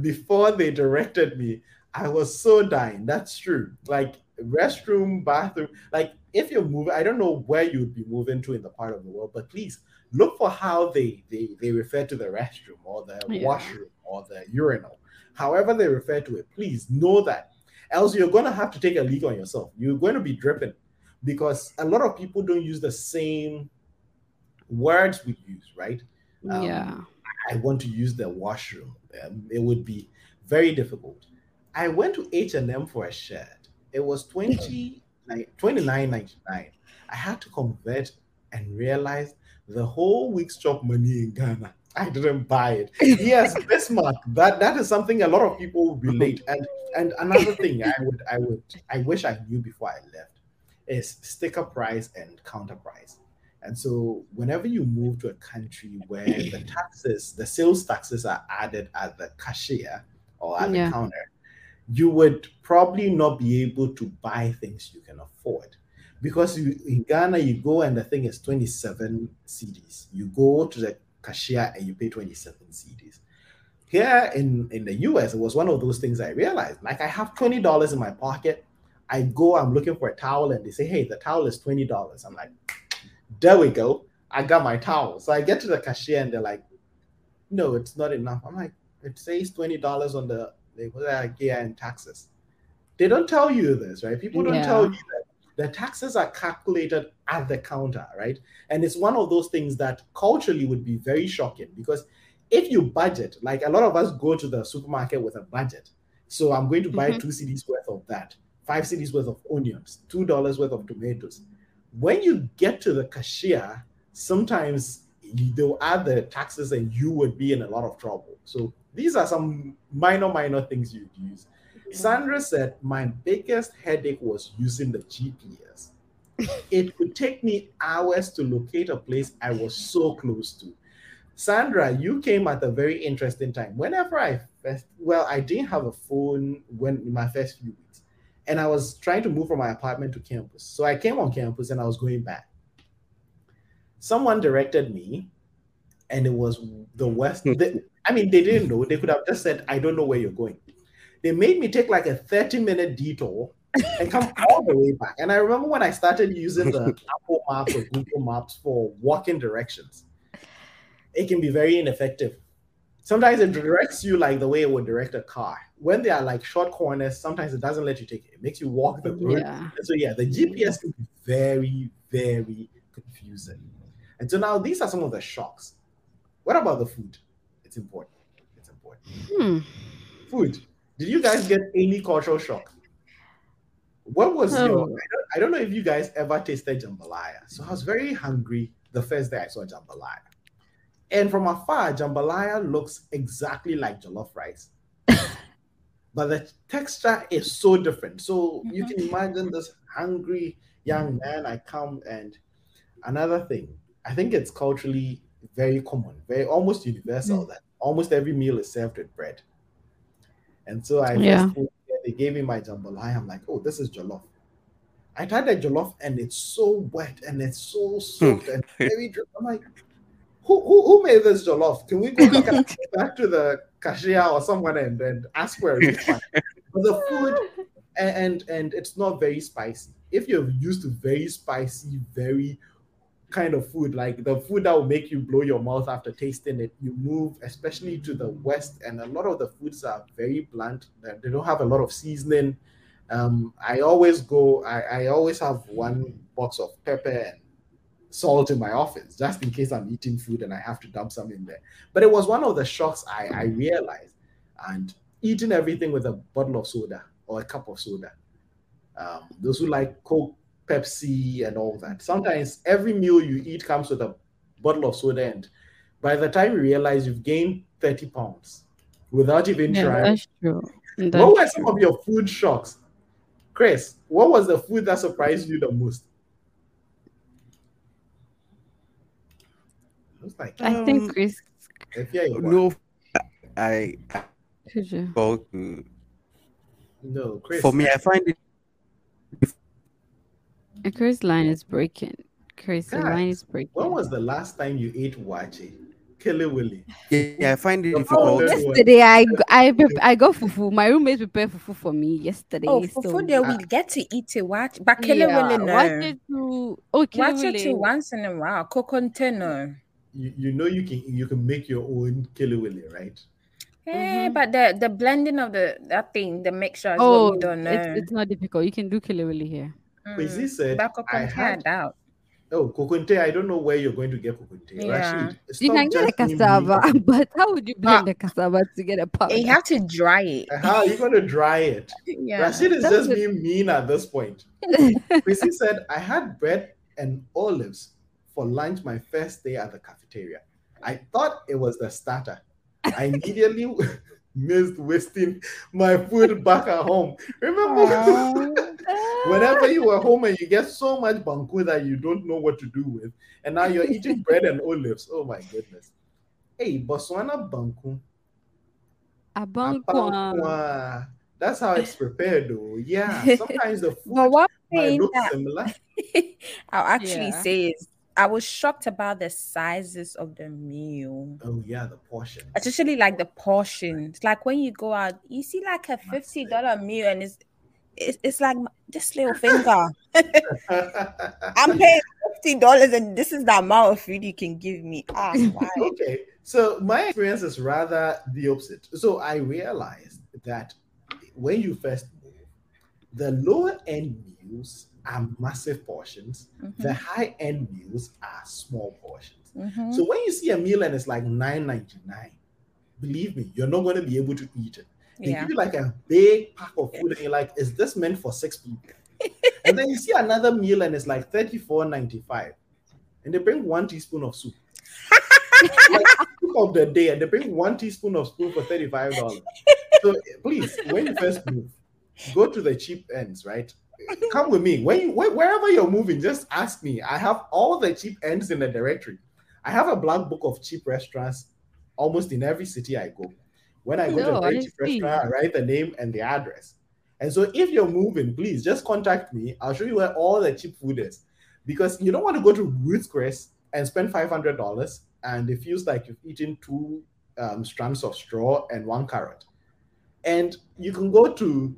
Speaker 1: Before they directed me, I was so dying. That's true. Like restroom, bathroom. Like if you're moving, I don't know where you'd be moving to in the part of the world, but please look for how they they, they refer to the restroom or the
Speaker 3: Yeah.
Speaker 1: washroom or the urinal. However they refer to it, please know that. Else you're gonna have to take a leak on yourself. You're going to be dripping because a lot of people don't use the same words we use, right? Um,
Speaker 3: yeah.
Speaker 1: I want to use the washroom. Um, it would be very difficult. I went to H&M for a shirt. It was 20, like, 29.99. I had to convert and realize the whole week's job money in Ghana. I didn't buy it. Yes, Bismarck. That that is something a lot of people relate. And and another thing I would I would I wish I knew before I left is sticker price and counter price. And so, whenever you move to a country where the taxes, the sales taxes are added at the cashier or at
Speaker 3: Yeah.
Speaker 1: the counter, you would probably not be able to buy things you can afford. Because you, in Ghana, you go and the thing is 27 cedis. You go to the cashier and you pay 27 cedis. Here in, in the US, it was one of those things I realized. Like, I have $20 in my pocket. I go, I'm looking for a towel, and they say, hey, the towel is $20. I'm like, there we go. I got my towel. So I get to the cashier and they're like, no, it's not enough. I'm like, it says $20 on the. They're like, yeah, and taxes. They don't tell you this, right? People don't tell you that the taxes are calculated at the counter, right? And it's one of those things that culturally would be very shocking because if you budget, like a lot of us go to the supermarket with a budget. So I'm going to buy
Speaker 2: Mhm.
Speaker 1: two cedis worth of that, five cedis worth of onions, two dollars worth of tomatoes. When you get to the cashier, sometimes they'll add the taxes and you would be in a lot of trouble. So these are some minor, minor things you'd use. Sandra said, My biggest headache was using the GPS. it could take me hours to locate a place I was so close to. Sandra, you came at a very interesting time. Whenever I first, well, I didn't have a phone when my first few weeks, and I was trying to move from my apartment to campus. So I came on campus and I was going back. Someone directed me, and it was the west. the- I mean, they didn't know. They could have just said, I don't know where you're going. They made me take like a 30 minute detour and come all the way back. And I remember when I started using the Apple Maps or Google Maps for walking directions, it can be very ineffective. Sometimes it directs you like the way it would direct a car. When they are like short corners, sometimes it doesn't let you take it. It makes you walk the road.
Speaker 3: Yeah.
Speaker 1: So yeah, the GPS can be very, very confusing. And so now these are some of the shocks. What about the food? It's important. It's important.
Speaker 3: Hmm.
Speaker 1: Food. Did you guys get any cultural shock? What was um, your?
Speaker 3: Oh.
Speaker 1: I don't, I don't know if you guys ever tasted jambalaya. So I was very hungry the first day I saw jambalaya, and from afar, jambalaya looks exactly like jollof rice, but the texture is so different. So you mm-hmm. can imagine this hungry young man. I come and another thing. I think it's culturally very common, very almost universal mm. that almost every meal is served with bread. And so I
Speaker 3: Yeah.
Speaker 1: first they gave me my jambalaya. I'm like, oh, this is jollof. I tried the jollof and it's so wet and it's so soaked hmm. and very dry. I'm like, who, who, who made this jollof? Can we go back, and- back to the cashier or someone and, and ask for a refund? But the food and, and and it's not very spicy. If you're used to very spicy, very kind of food, like the food that will make you blow your mouth after tasting it, you move, especially to the west, and a lot of the foods are very blunt. They don't have a lot of seasoning. Um, I always go. I, I always have one box of pepper and salt in my office just in case I'm eating food and I have to dump some in there. But it was one of the shocks I, I realized, and eating everything with a bottle of soda or a cup of soda. Um, those who like Coke, Pepsi, and all that. Sometimes every meal you eat comes with a bottle of soda, and by the time you realize you've gained 30 pounds without even
Speaker 3: Yeah,
Speaker 1: trying.
Speaker 3: that's true. That's
Speaker 1: What were some of your food shocks? Chris, what was the food that surprised you the most? Looks like
Speaker 3: I
Speaker 4: Um,
Speaker 3: think Chris
Speaker 1: if yeah, you
Speaker 4: No, I, I
Speaker 3: could you.
Speaker 4: go to
Speaker 1: no, Chris.
Speaker 4: for me. I find it
Speaker 3: Uh, Chris' line is breaking. Chris, the line is breaking.
Speaker 1: when was the last time you ate waakye? Killer Willy.
Speaker 4: yeah, I find it difficult.
Speaker 1: phone
Speaker 4: to-
Speaker 1: is-
Speaker 3: Yesterday, I prep- I got fufu. My roommate prepared fufu for me yesterday.
Speaker 2: Oh,
Speaker 3: so-
Speaker 2: for there we get to eat a Watch, but kill it
Speaker 3: Yeah,
Speaker 2: really
Speaker 3: watch
Speaker 2: no.
Speaker 3: it to oh,
Speaker 2: Watch it too once in a while. Kokonte no.
Speaker 1: You, you know you can you can make your own Kelewele, right?
Speaker 2: Eh,
Speaker 3: Mhm.
Speaker 2: but the the blending of the that thing, the mixture is
Speaker 3: Oh,
Speaker 2: what we don't know.
Speaker 3: it's, it's not difficult. You can do Kelewele here.
Speaker 1: Kwesi said,
Speaker 2: but
Speaker 1: I had-
Speaker 2: doubt.
Speaker 1: Oh, kokonte, I don't know where you're going to get kokonte.
Speaker 2: Yeah.
Speaker 1: Rashid,
Speaker 3: You
Speaker 1: stop
Speaker 3: can get a
Speaker 1: just
Speaker 3: cassava,
Speaker 1: mean.
Speaker 3: but how would you blend
Speaker 2: Ah.
Speaker 3: the cassava to get a powder?
Speaker 2: You have to dry it.
Speaker 1: How are you going to dry it?
Speaker 2: Yeah.
Speaker 1: Rashid is
Speaker 3: That's
Speaker 1: just
Speaker 3: a-
Speaker 1: being mean at this point. Kwesi said, I had bread and olives for lunch my first day at the cafeteria. I thought it was the starter. I immediately missed wasting my food back at home. Remember? Whenever you were home and you get so much banku that you don't know what to do with, and now you're eating bread and olives. Oh my goodness. Hey, Botswana banku.
Speaker 3: Abankwa.
Speaker 1: Abankwa. Ah. Ah. That's how it's prepared, though. Yeah. Sometimes the food
Speaker 2: But one
Speaker 1: might
Speaker 2: thing
Speaker 1: look
Speaker 2: that
Speaker 1: similar.
Speaker 2: I'll actually
Speaker 3: Yeah.
Speaker 2: say is I was shocked about the sizes of the meal.
Speaker 1: Oh yeah, the portion.
Speaker 2: Especially like the portions. Like when you go out, you see like a fifty dollar meal and it's it's, it's like this little finger. I'm paying fifty dollars and this is the amount of food you can give me. Ah,
Speaker 1: okay. So my experience is rather the opposite. So I realized that when you first move, the lower end meals are massive portions.
Speaker 2: Mhm.
Speaker 1: The high end meals are small portions.
Speaker 2: Mhm.
Speaker 1: So when you see a meal and it's like nine ninety nine, believe me, you're not going to be able to eat it. They
Speaker 2: yeah.
Speaker 1: give you like a big pack of food, and you're like, "Is this meant for six people?" and then you see another meal and it's like thirty four ninety five, and they bring one teaspoon of soup. like of the day, and they bring one teaspoon of soup for thirty five dollars. So please, when you first move, go to the cheap ends, right? Come with me. When you wh- wherever you're moving, just ask me. I have all the cheap ends in the directory. I have a black book of cheap restaurants almost in every city I go. When I go to
Speaker 3: No, I
Speaker 1: cheap restaurant, I write the name and the address. And so if you're moving, please just contact me. I'll show you where all the cheap food is. Because you don't want to go to Ruth's Chris and spend $500 and it feels like you've eaten two um, strands of straw and one carrot. And you can go to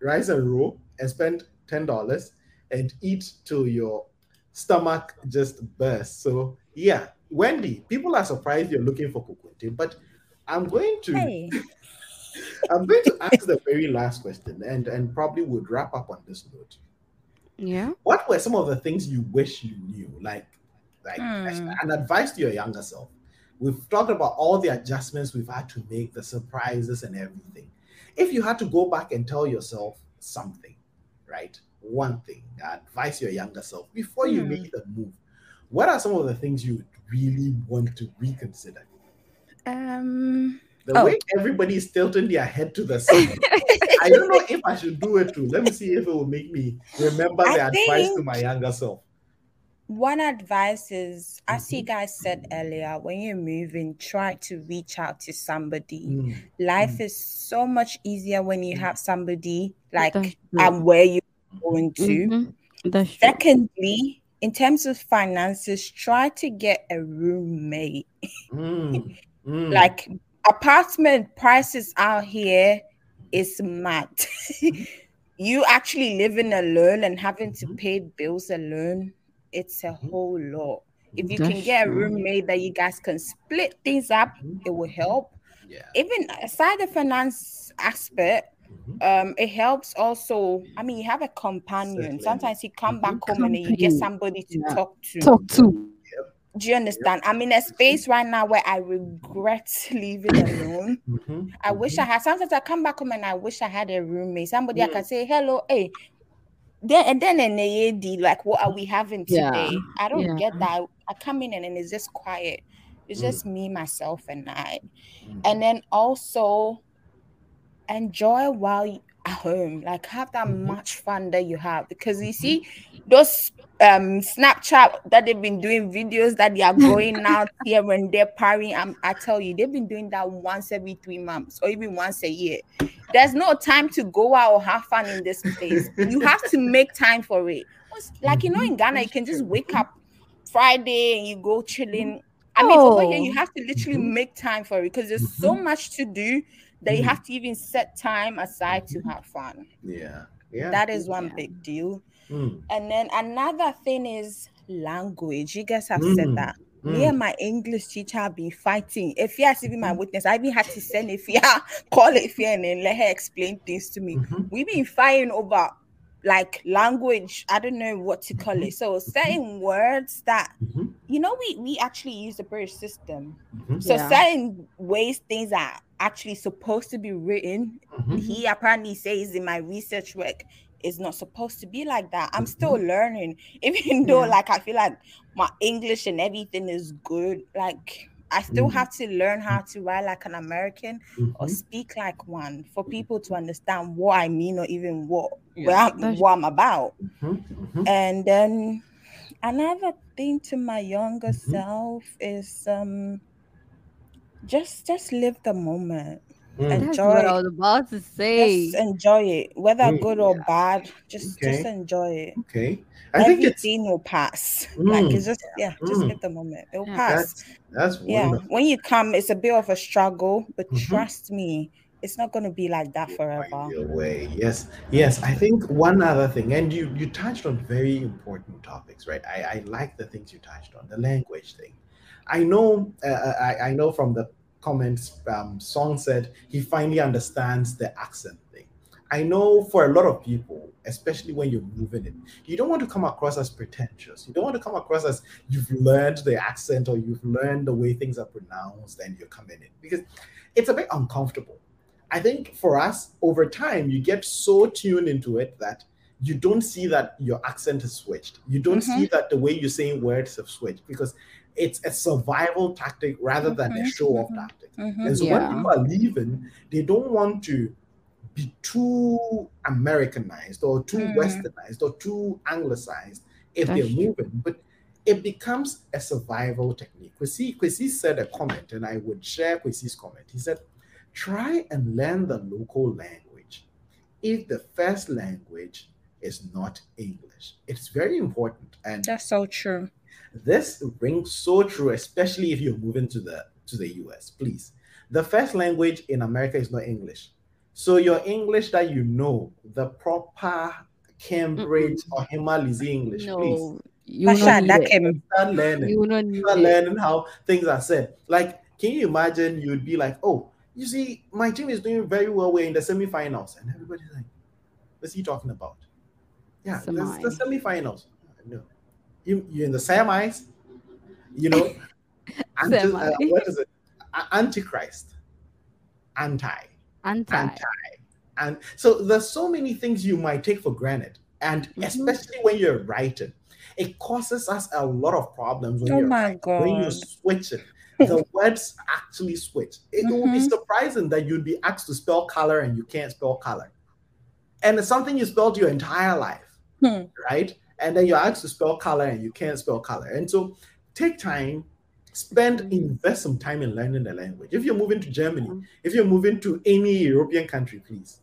Speaker 1: Rice and Roll and spend $10 and eat till your stomach just bursts. So, yeah, Wendy, people are surprised you're looking for Kokonte, but I'm going to
Speaker 2: Hey.
Speaker 1: I'm going to ask the very last question and, and probably would wrap up on this note.
Speaker 3: Yeah.
Speaker 1: What were some of the things you wish you knew? Like, like
Speaker 2: Hmm.
Speaker 1: an advice to your younger self. We've talked about all the adjustments we've had to make, the surprises and everything. If you had to go back and tell yourself something, right? One thing, advise your younger self before you
Speaker 2: Hmm.
Speaker 1: make the move. What are some of the things you would really want to reconsider?
Speaker 2: Um.
Speaker 1: The
Speaker 2: Oh.
Speaker 1: way everybody is tilting their head to the side. I don't know if I should do it too. Let me see if it will make me remember the
Speaker 2: I
Speaker 1: advice to my younger self.
Speaker 2: One advice is, as you
Speaker 1: Mhm.
Speaker 2: guys said earlier, when you're moving, try to reach out to somebody.
Speaker 1: Mm,
Speaker 2: Life is so much easier when you
Speaker 1: Mm.
Speaker 2: have somebody like
Speaker 3: That's
Speaker 2: um, where you're going to.
Speaker 3: Mhm.
Speaker 2: Secondly, in terms of finances, try to get a roommate.
Speaker 1: mm, mm.
Speaker 2: Like apartment prices out here is mad. you actually living alone and having to
Speaker 1: Mhm.
Speaker 2: pay bills alone, it's a
Speaker 1: Mhm.
Speaker 2: whole lot. If you can get a
Speaker 3: true.
Speaker 2: roommate that you guys can split things up,
Speaker 1: Mhm.
Speaker 2: it will help.
Speaker 1: yeah.
Speaker 2: Even aside the finance aspect, um, it helps also. I mean, you have a companion.
Speaker 1: Certainly.
Speaker 2: Sometimes you come back home and then you get somebody to
Speaker 3: Yeah.
Speaker 2: talk to.
Speaker 3: Talk to.
Speaker 2: Do you understand? I'm in a space right now where I regret living alone.
Speaker 1: Mhm.
Speaker 2: I wish I
Speaker 1: Mhm.
Speaker 2: had. Sometimes I come back home and I wish I had a roommate, somebody I
Speaker 1: Mm.
Speaker 2: can say hello, hey. Then and then an AAD, like what are we having
Speaker 3: Yeah,
Speaker 2: today? I don't
Speaker 3: yeah.
Speaker 2: get that. I come in and then it's just quiet. It's
Speaker 1: Mm.
Speaker 2: just me, myself, and I.
Speaker 1: Mm.
Speaker 2: And then also enjoy while you at home. Like have that
Speaker 1: Mhm.
Speaker 2: much fun that you have. Because you see those um Snapchat that they've been doing videos that they are going out here and they're partying. I'm, I tell you, they've been doing that once every three months or even once a year. There's no time to go out or have fun in this place. You have to make time for it. Like you know, in Ghana, you can just wake up Friday and you go chilling. I mean, over here, you have to literally
Speaker 1: Mhm.
Speaker 2: make time for it because there's so
Speaker 1: Mhm.
Speaker 2: much to do that you
Speaker 1: Mhm.
Speaker 2: have to even set time aside to have fun.
Speaker 1: Yeah. Yeah.
Speaker 2: That is one
Speaker 3: Yeah.
Speaker 2: big deal.
Speaker 1: Mm,
Speaker 2: And then another thing is language. You guys have
Speaker 1: Mm,
Speaker 2: said that. Me
Speaker 1: mm.
Speaker 2: and my English teacher have been fighting. If has even my
Speaker 1: Mhm.
Speaker 2: witness, I even had to send if Ifia, call Ifia, and then let her explain things to me.
Speaker 1: Mhm.
Speaker 2: We've been fighting over like language. I don't know what to call it. So certain words that
Speaker 1: Mhm.
Speaker 2: you know we we actually use the British system.
Speaker 1: Mhm.
Speaker 2: So
Speaker 3: Yeah.
Speaker 2: certain ways things are actually supposed to be written.
Speaker 1: Mhm.
Speaker 2: He apparently says in my research work it's not supposed to be like that. I'm still learning, even though
Speaker 3: Yeah.
Speaker 2: like I feel like my English and everything is good. Like I still
Speaker 1: Mhm.
Speaker 2: have to learn how to write like an American or
Speaker 1: Mhm.
Speaker 2: speak like one for people to understand what I mean or even what
Speaker 3: Yeah,
Speaker 2: where I'm, what I'm about.
Speaker 1: Mhm. Mhm.
Speaker 2: And then another thing to my younger
Speaker 1: Mhm.
Speaker 2: self is um just just live the moment.
Speaker 1: Mm.
Speaker 2: And-
Speaker 3: That's
Speaker 2: Enjoy.
Speaker 3: what I was about to say.
Speaker 2: Just enjoy it, whether
Speaker 1: Mm,
Speaker 2: good or bad. Just just enjoy it.
Speaker 1: Okay. I think it's
Speaker 2: Everything will pass. Like
Speaker 1: Mm.
Speaker 2: it's just yeah, just
Speaker 1: Mm.
Speaker 2: live the moment. It'll
Speaker 3: Yeah.
Speaker 2: pass.
Speaker 1: that's that's
Speaker 2: Yeah. When you come, it's a bit of a struggle, but
Speaker 1: Mhm.
Speaker 2: trust me, it's not gonna be like that forever.
Speaker 1: Find your way. Yes, yes. I think one other thing, and you you touched on very important topics, right? I, I like the things you touched on, the language thing. I know, uh, I, I know from the comments, um, Song said he finally understands the accent thing. I know for a lot of people, especially when you're moving in, you don't want to come across as pretentious. You don't want to come across as you've learned the accent or you've learned the way things are pronounced and you're coming in because it's a bit uncomfortable. I think for us, over time, you get so tuned into it that you don't see that your accent has switched. You don't
Speaker 2: Mhm.
Speaker 1: see that the way you're saying words have switched because it's a survival tactic rather than a
Speaker 2: Mhm,
Speaker 1: show off
Speaker 2: mhm.
Speaker 1: tactic.
Speaker 2: Mhm.
Speaker 1: And so
Speaker 3: Yeah.
Speaker 1: when people are leaving, they don't want to be too Americanized or too
Speaker 2: Mm.
Speaker 1: westernized or too anglicized if
Speaker 3: That's
Speaker 1: they're
Speaker 3: true.
Speaker 1: moving. But it becomes a survival technique. Kwesi, Kwesi said a comment, and I would share Kwesi's comment. He said, try and learn the local language if the first language is not English. It's very important. And
Speaker 2: That's so true.
Speaker 1: This rings so true, especially if you're moving to the to the US. Please, the first language in America is not English, so your English that you know, the proper Cambridge or Himalaya English, please
Speaker 3: No, you will
Speaker 2: Pasha,
Speaker 3: not need
Speaker 2: that
Speaker 3: it.
Speaker 1: start learning.
Speaker 3: You will not need
Speaker 1: Start
Speaker 3: it.
Speaker 1: learning how things are said. Like, can you imagine? You'd be like, "Oh, you see, my team is doing very well. We're in the semifinals," and everybody's like, "What's he talking about?" Yeah, that's the
Speaker 3: Semi.
Speaker 1: semifinals. No, you you're in the semis. You know, anti, uh, what is it? A- Antichrist, anti,
Speaker 3: Anti.
Speaker 1: anti, and so there's so many things you might take for granted, and
Speaker 3: Mhm.
Speaker 1: especially when you're writing, it causes us a lot of problems when
Speaker 2: Oh
Speaker 1: you're
Speaker 2: my
Speaker 1: when you
Speaker 2: god.
Speaker 1: switch it, the words actually switch. It will be
Speaker 2: Mhm.
Speaker 1: surprising that you'd be asked to spell color and you can't spell color. And it's something you spelled your entire life,
Speaker 2: Hmm.
Speaker 1: right? And then you're asked to spell color and you can't spell color. And so take time, spend, invest some time in learning the language. If you're moving to Germany, if you're moving to any European country, please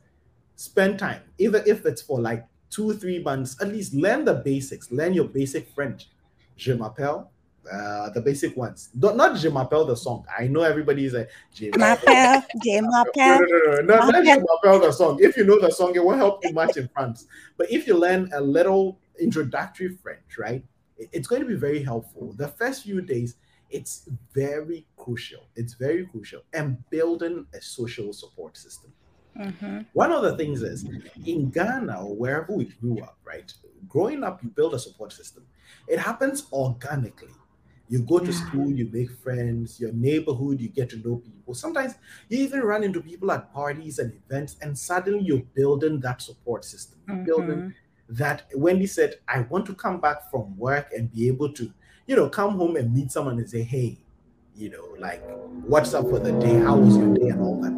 Speaker 1: spend time. Even if it's for like two, three months, at least learn the basics, learn your basic French. Je m'appelle, uh, the basic ones. Not, not Je m'appelle the song. I know everybody's like, Je
Speaker 2: M'appelle, je m'appelle.
Speaker 1: no, no, no, no, not Je m'appelle the song. If you know the song, it won't help you much in France. But if you learn a little introductory French, right, it's going to be very helpful. The first few days, it's very crucial. It's very crucial. And building a social support system.
Speaker 2: Mhm.
Speaker 1: One of the things is in Ghana or wherever we grew up, right? Growing up, you build a support system. It happens organically. You go to
Speaker 3: Yeah.
Speaker 1: school, you make friends, your neighborhood, you get to know people. Sometimes you even run into people at parties and events, and suddenly you're building that support system. You're building That Wendy said, I want to come back from work and be able to, you know, come home and meet someone and say, hey, you know, like, what's up for the day? How was your day? And all that.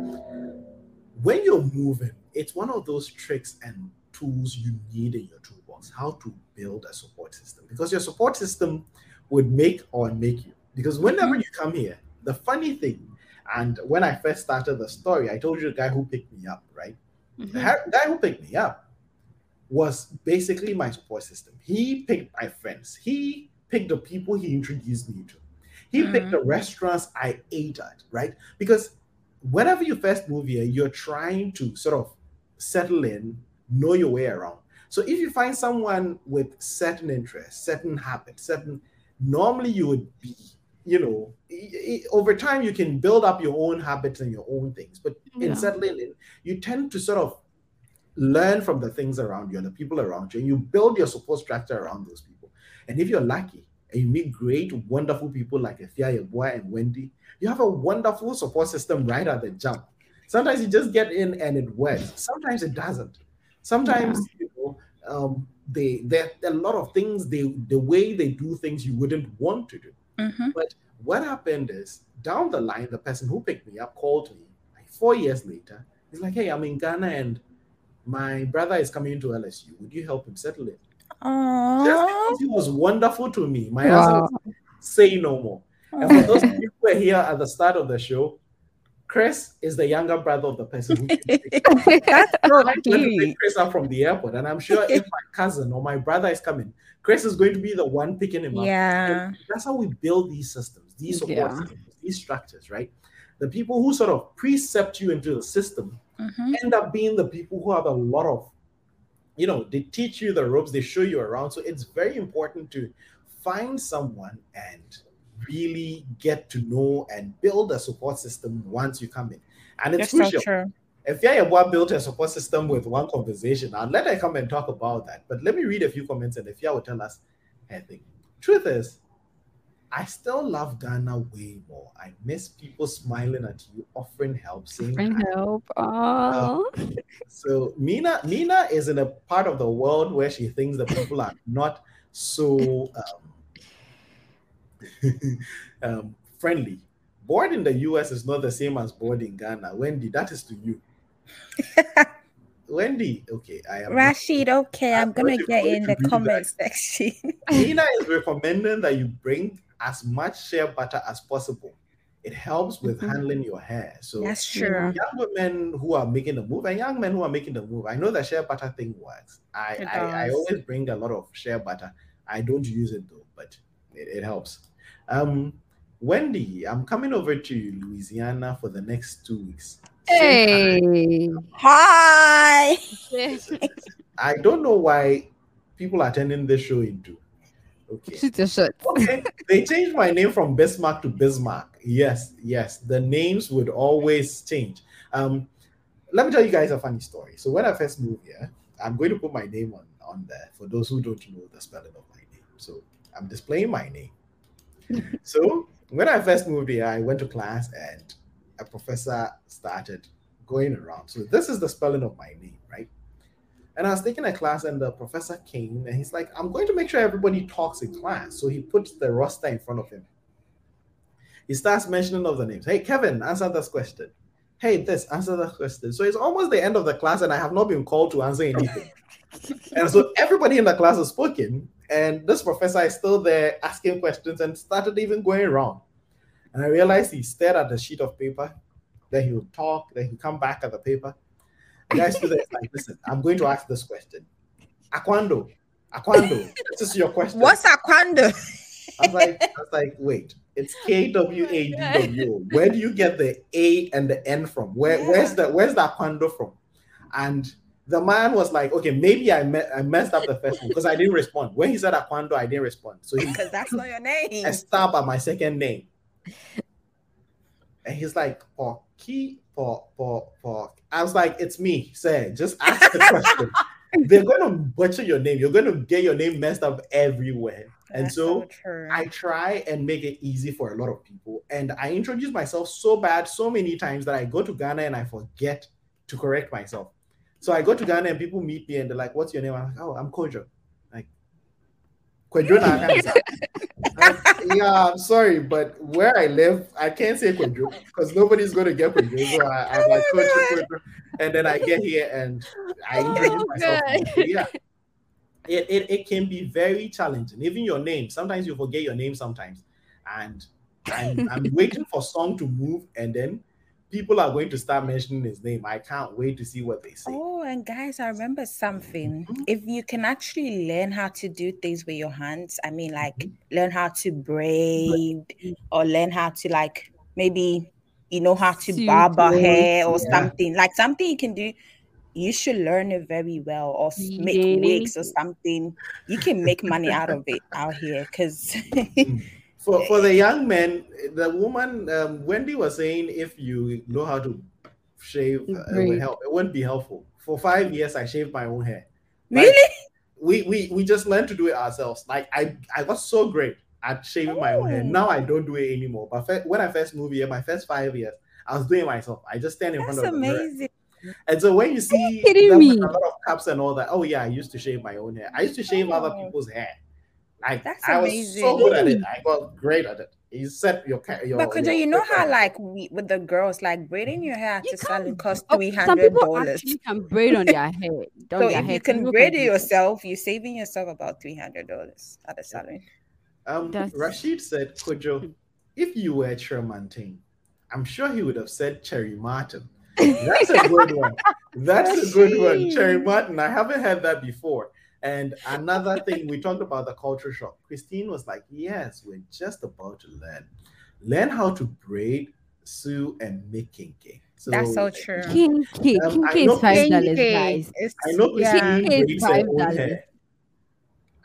Speaker 1: When you're moving, it's one of those tricks and tools you need in your toolbox how to build a support system because your support system would make or make you. Because whenever you come here, the funny thing, and when I first started the story, I told you the guy who picked me up, right? The
Speaker 3: Mhm.
Speaker 1: ha- guy who picked me up was basically my support system. He picked my friends. He picked the people he introduced me to. He picked
Speaker 2: Mhm.
Speaker 1: the restaurants I ate at, right? Because whenever you first move here, you're trying to sort of settle in, know your way around. So if you find someone with certain interests, certain habits, certain normally you would be, you know, over time you can build up your own habits and your own things. But in settling in, you tend to sort of learn from the things around you and the people around you, and you build your support structure around those people. And if you're lucky and you meet great, wonderful people like Ethia Yeboah and Wendy, you have a wonderful support system right at the jump. Sometimes you just get in and it works. Sometimes it doesn't. Sometimes you know um, they there are a lot of things they the way they do things you wouldn't want to do.
Speaker 2: Mhm.
Speaker 1: But what happened is down the line, the person who picked me up called me like four years later. He's like, "Hey, I'm in Ghana and my brother is coming into LSU. Would you help him settle it?"
Speaker 2: Aww.
Speaker 1: he was wonderful to me, my
Speaker 3: Wow.
Speaker 1: answer was say no more. And for those of you who were here at the start of the show, Chris is the younger brother of the person who.
Speaker 2: That's so
Speaker 1: I pick Chris up from the airport, and I'm sure if my cousin or my brother is coming, Chris is going to be the one picking him up.
Speaker 2: Yeah.
Speaker 1: And that's how we build these systems, these support
Speaker 3: Yeah.
Speaker 1: systems, these structures, right? The people who sort of precept you into the system
Speaker 2: Mhm.
Speaker 1: end up being the people who have a lot of, you know, they teach you the ropes, they show you around. So it's very important to find someone and really get to know and build a support system once you come in. And it's
Speaker 2: That's so
Speaker 1: crucial
Speaker 2: true.
Speaker 1: if Yaya built a support system with one conversation, I'll let her come and talk about that. But let me read a few comments and if Yaya will tell us anything. Truth is, I still love Ghana way more. I miss people smiling at you, offering help, saying
Speaker 3: Offering help. Oh.
Speaker 1: So Mina, Mina is in a part of the world where she thinks the people are not so um, um, friendly. Board in the US is not the same as board in Ghana. Wendy, that is to you. Wendy, okay, I am.
Speaker 2: Rashid, okay, I'm gonna get in the
Speaker 1: that.
Speaker 2: comment section.
Speaker 1: Nina is recommending that you bring as much shea butter as possible. It helps with
Speaker 3: Mhm.
Speaker 1: handling your hair. So
Speaker 2: That's true.
Speaker 1: young women who are making the move and young men who are making the move, I know the shea butter thing works. I, I, I always bring a lot of shea butter. I don't use it though, but it, it helps. Um, Wendy, I'm coming over to Louisiana for the next two weeks.
Speaker 3: Hey.
Speaker 2: Hi.
Speaker 1: I don't know why people are turning this show into. Okay.
Speaker 3: Shoot your shot.
Speaker 1: okay, they changed my name from Bismarck to Bismarck. Yes, yes, the names would always change. Um, let me tell you guys a funny story. So when I first moved here, I'm going to put my name on on there for those who don't know the spelling of my name. So I'm displaying my name. so when I first moved here, I went to class and a professor started going around. So this is the spelling of my name, right? And I was taking a class, and the professor came and he's like, I'm going to make sure everybody talks in class. So he puts the roster in front of him. He starts mentioning of the names. Hey, Kevin, answer this question. Hey, this, answer that question. So it's almost the end of the class, and I have not been called to answer anything. and so everybody in the class has spoken, and this professor is still there asking questions and started even going around. And I realized he stared at the sheet of paper, then he would talk, then he'd come back at the paper. The guy stood there like, listen, I'm going to ask this question. Aquando, Aquando, this is your question.
Speaker 2: What's Aquando?
Speaker 1: I was like, I was like, wait, it's oh K W A D W. Where do you get the A and the N from? Where
Speaker 2: Yeah.
Speaker 1: where's the where's the Aquando from? And the man was like, okay, maybe I me- I messed up the first one because I didn't respond. When he said Aquando, I didn't respond. So he
Speaker 2: Because that's not your name.
Speaker 1: I stab at my second name. And he's like, for key for for for I was like, it's me. Say, just ask the question. They're gonna butcher your name. You're gonna get your name messed up everywhere. And
Speaker 2: That's
Speaker 1: so
Speaker 2: true.
Speaker 1: I try and make it easy for a lot of people. And I introduce myself so bad so many times that I go to Ghana and I forget to correct myself. So I go to Ghana and people meet me and they're like, What's your name? I'm like, Oh, I'm Kojo. Like, Kojo like, Yeah, I'm sorry, but where I live, I can't say Kojo because nobody's going to get Kojo. So I, I'm like, Kojo, Kojo. And then I get here and I introduce
Speaker 3: Oh,
Speaker 1: myself. Yeah it, it, it can be very challenging. Even your name, sometimes you forget your name sometimes. And I'm, I'm waiting for song to move, and then people are going to start mentioning his name. I can't wait to see what they say.
Speaker 2: Oh, and guys, I remember something.
Speaker 1: Mhm.
Speaker 2: If you can actually learn how to do things with your hands, I mean, like learn how to braid or learn how to, like, maybe you know how to
Speaker 3: Sew
Speaker 2: barber
Speaker 3: clothes,
Speaker 2: hair or
Speaker 1: yeah.
Speaker 2: something, like something you can do. You should learn it very well, or make wigs or something. You can make money out of it out here, because
Speaker 1: For, for the young men, the woman, um, Wendy was saying if you know how to shave, uh, it would help. It wouldn't be helpful. For five years, I shaved my own hair. Like,
Speaker 2: really,
Speaker 1: we, we we just learned to do it ourselves. Like I I got so great at shaving my own hair.
Speaker 2: Oh.
Speaker 1: Now I don't do it anymore. But fir- when I first moved here, my first five years, I was doing it myself. I just stand in
Speaker 2: that's
Speaker 1: front of the mirror.
Speaker 2: It's amazing.
Speaker 1: And so when you see them a lot of caps and all that, oh yeah, I used to shave my own hair. I used to shave other
Speaker 2: Oh.
Speaker 1: people's hair. Like
Speaker 2: That's
Speaker 1: I was so good at it. I got great at it. You set your ca- your.
Speaker 2: But could you know
Speaker 1: your-
Speaker 2: how like we with the girls like braiding your hair
Speaker 3: You
Speaker 2: to salon
Speaker 3: can't-
Speaker 2: cost
Speaker 3: Oh,
Speaker 2: three
Speaker 3: some people
Speaker 2: dollars.
Speaker 3: actually can braid on their head. on
Speaker 2: So
Speaker 3: their
Speaker 2: if you
Speaker 3: head.
Speaker 2: Can braid it yourself, you're saving yourself about three hundred dollars at the salon.
Speaker 1: Um,
Speaker 3: That's-
Speaker 1: Rashid said, Kojo, if you were Tremontaine, I'm sure he would have said Cherry Martin. That's a good one. That's a good one. Cherry Martin. I haven't heard that before. And another thing, we talked about the culture shock. Christine was like, Yes, we're just about to learn. Learn how to braid, sew, and make kinky. So
Speaker 2: That's so true.
Speaker 3: Kinky,
Speaker 1: Um,
Speaker 3: kinky is five dollars, guys.
Speaker 1: I know. Christine
Speaker 3: Kinky is
Speaker 1: breaks her
Speaker 3: five
Speaker 1: own
Speaker 3: dollars.
Speaker 1: hair.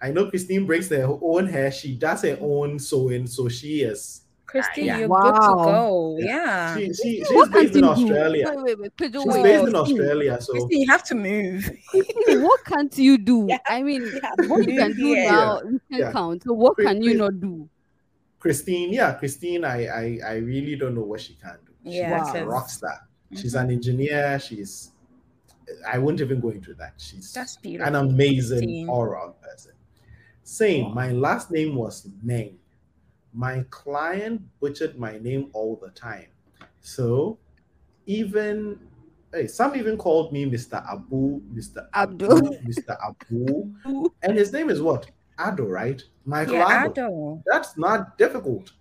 Speaker 1: I know Christine breaks her own hair. She does her own sewing, so she is
Speaker 2: Christine,
Speaker 1: Yeah.
Speaker 2: you're good to go.
Speaker 1: Yeah.
Speaker 2: Yeah.
Speaker 1: She, she, she's
Speaker 3: can't
Speaker 1: based in
Speaker 3: you do?
Speaker 1: Australia.
Speaker 3: Wait, wait, wait.
Speaker 1: She's
Speaker 3: wait.
Speaker 1: based in Australia, so
Speaker 2: Christine, you have to move.
Speaker 3: What can't you do?
Speaker 2: Yeah.
Speaker 3: I mean,
Speaker 2: Yeah.
Speaker 3: what you can do
Speaker 2: Yeah.
Speaker 3: now, you can
Speaker 1: Yeah.
Speaker 3: count. So what
Speaker 1: Wait,
Speaker 3: can you not do?
Speaker 1: Christine, yeah, Christine, I, I, I really don't know what she can do. She's
Speaker 2: Yeah,
Speaker 3: Wow.
Speaker 1: a rock star. She's
Speaker 2: Mhm.
Speaker 1: an engineer. She's, I wouldn't even go into that. She's
Speaker 2: That's
Speaker 1: an amazing
Speaker 2: Christine.
Speaker 1: all around person. Same. My last name was Meng. My client butchered my name all the time. So even hey, some even called me Mr. Abu, Mr. Abdul. Mr. Abu. And his name is what? Ado, right? Michael
Speaker 2: Yeah,
Speaker 1: Ado.
Speaker 2: Ado.
Speaker 1: That's not difficult.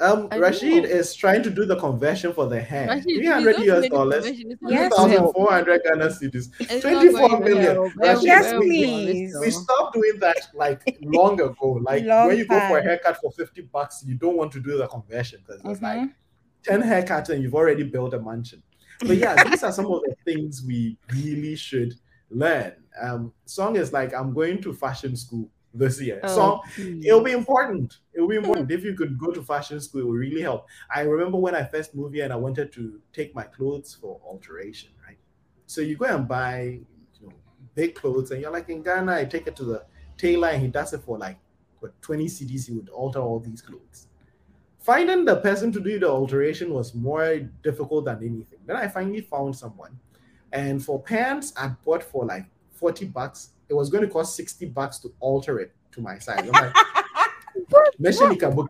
Speaker 1: Um,
Speaker 3: I
Speaker 1: Rashid
Speaker 3: know.
Speaker 1: is trying to do the conversion for the hair.
Speaker 3: Rashid, please
Speaker 1: 300 US dollars,
Speaker 3: conversion. It's not
Speaker 2: Yes,
Speaker 3: going to help.
Speaker 1: 2,400 Ghana cedis.
Speaker 3: It's not
Speaker 1: 24
Speaker 3: going to
Speaker 1: million.
Speaker 3: help.
Speaker 1: Rashid,
Speaker 2: Yes,
Speaker 3: Well,
Speaker 2: please.
Speaker 3: well,
Speaker 1: We stopped doing that like long ago. Like
Speaker 2: Long
Speaker 1: when you go for a haircut for 50 bucks, you don't want to do the conversion because it's like
Speaker 2: Mhm.
Speaker 1: 10 haircuts and you've already built a mansion. But yeah, these are some of the things we really should learn. Um, song is like, I'm going to fashion school this year.
Speaker 3: Oh, please.
Speaker 1: it'll be important. It'll be important. Mm-hmm. if you could go to fashion school, it will really help. I remember when I first moved here and I wanted to take my clothes for alteration, right? So you go and buy you know, big clothes and you're like in Ghana, I take it to the tailor and he does it for like what 20 cedis, he would alter all these clothes. Finding the person to do the alteration was more difficult than anything. Then I finally found someone. And for pants, I bought for like 40 bucks. It was going to cost 60 bucks to alter it to my size. I'm like, Mesha Nikabuka.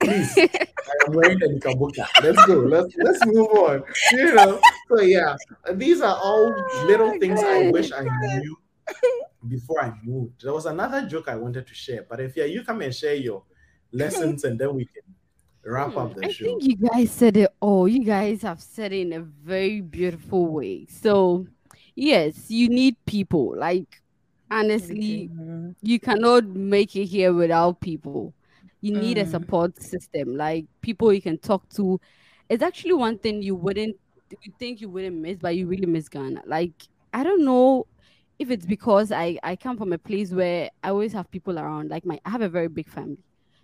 Speaker 1: Please, I am wearing the Nikabuka. Let's go. Let's let's move on. You know. So yeah, these are all little
Speaker 3: Oh,
Speaker 1: things I wish I knew before I moved. There was another joke I wanted to share, but if yeah, you come and share your lessons and then we can wrap up the hmm,
Speaker 3: I
Speaker 1: show.
Speaker 3: I think you guys said it all. You guys have said it in a very beautiful way. So, yes, you need people. Like, honestly,
Speaker 2: Mhm.
Speaker 3: you cannot make it here without people. You need a
Speaker 2: Mm.
Speaker 3: support system, like people you can talk to. It's actually one thing you wouldn't you think you wouldn't miss, but you really miss Ghana. Like, I don't know if it's because I I come from a place where I always have people around. Like my I have a very big family.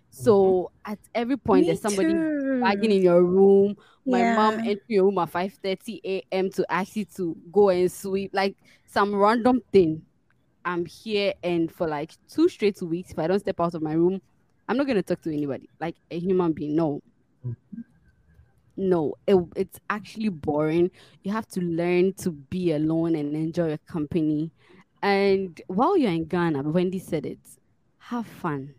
Speaker 3: So at every point
Speaker 2: Me
Speaker 3: there's somebody
Speaker 2: too.
Speaker 3: bagging in your room. My mom
Speaker 2: Yeah.
Speaker 3: entering your room at 5:30 a.m. to ask you to go and sweep, like some random thing. I'm here and for like two straight weeks, if I don't step out of my room, I'm not gonna talk to anybody, like a human being. No. No, it, it's actually boring. You have to learn to be alone and enjoy your company. And while you're in Ghana, Wendy said it, have fun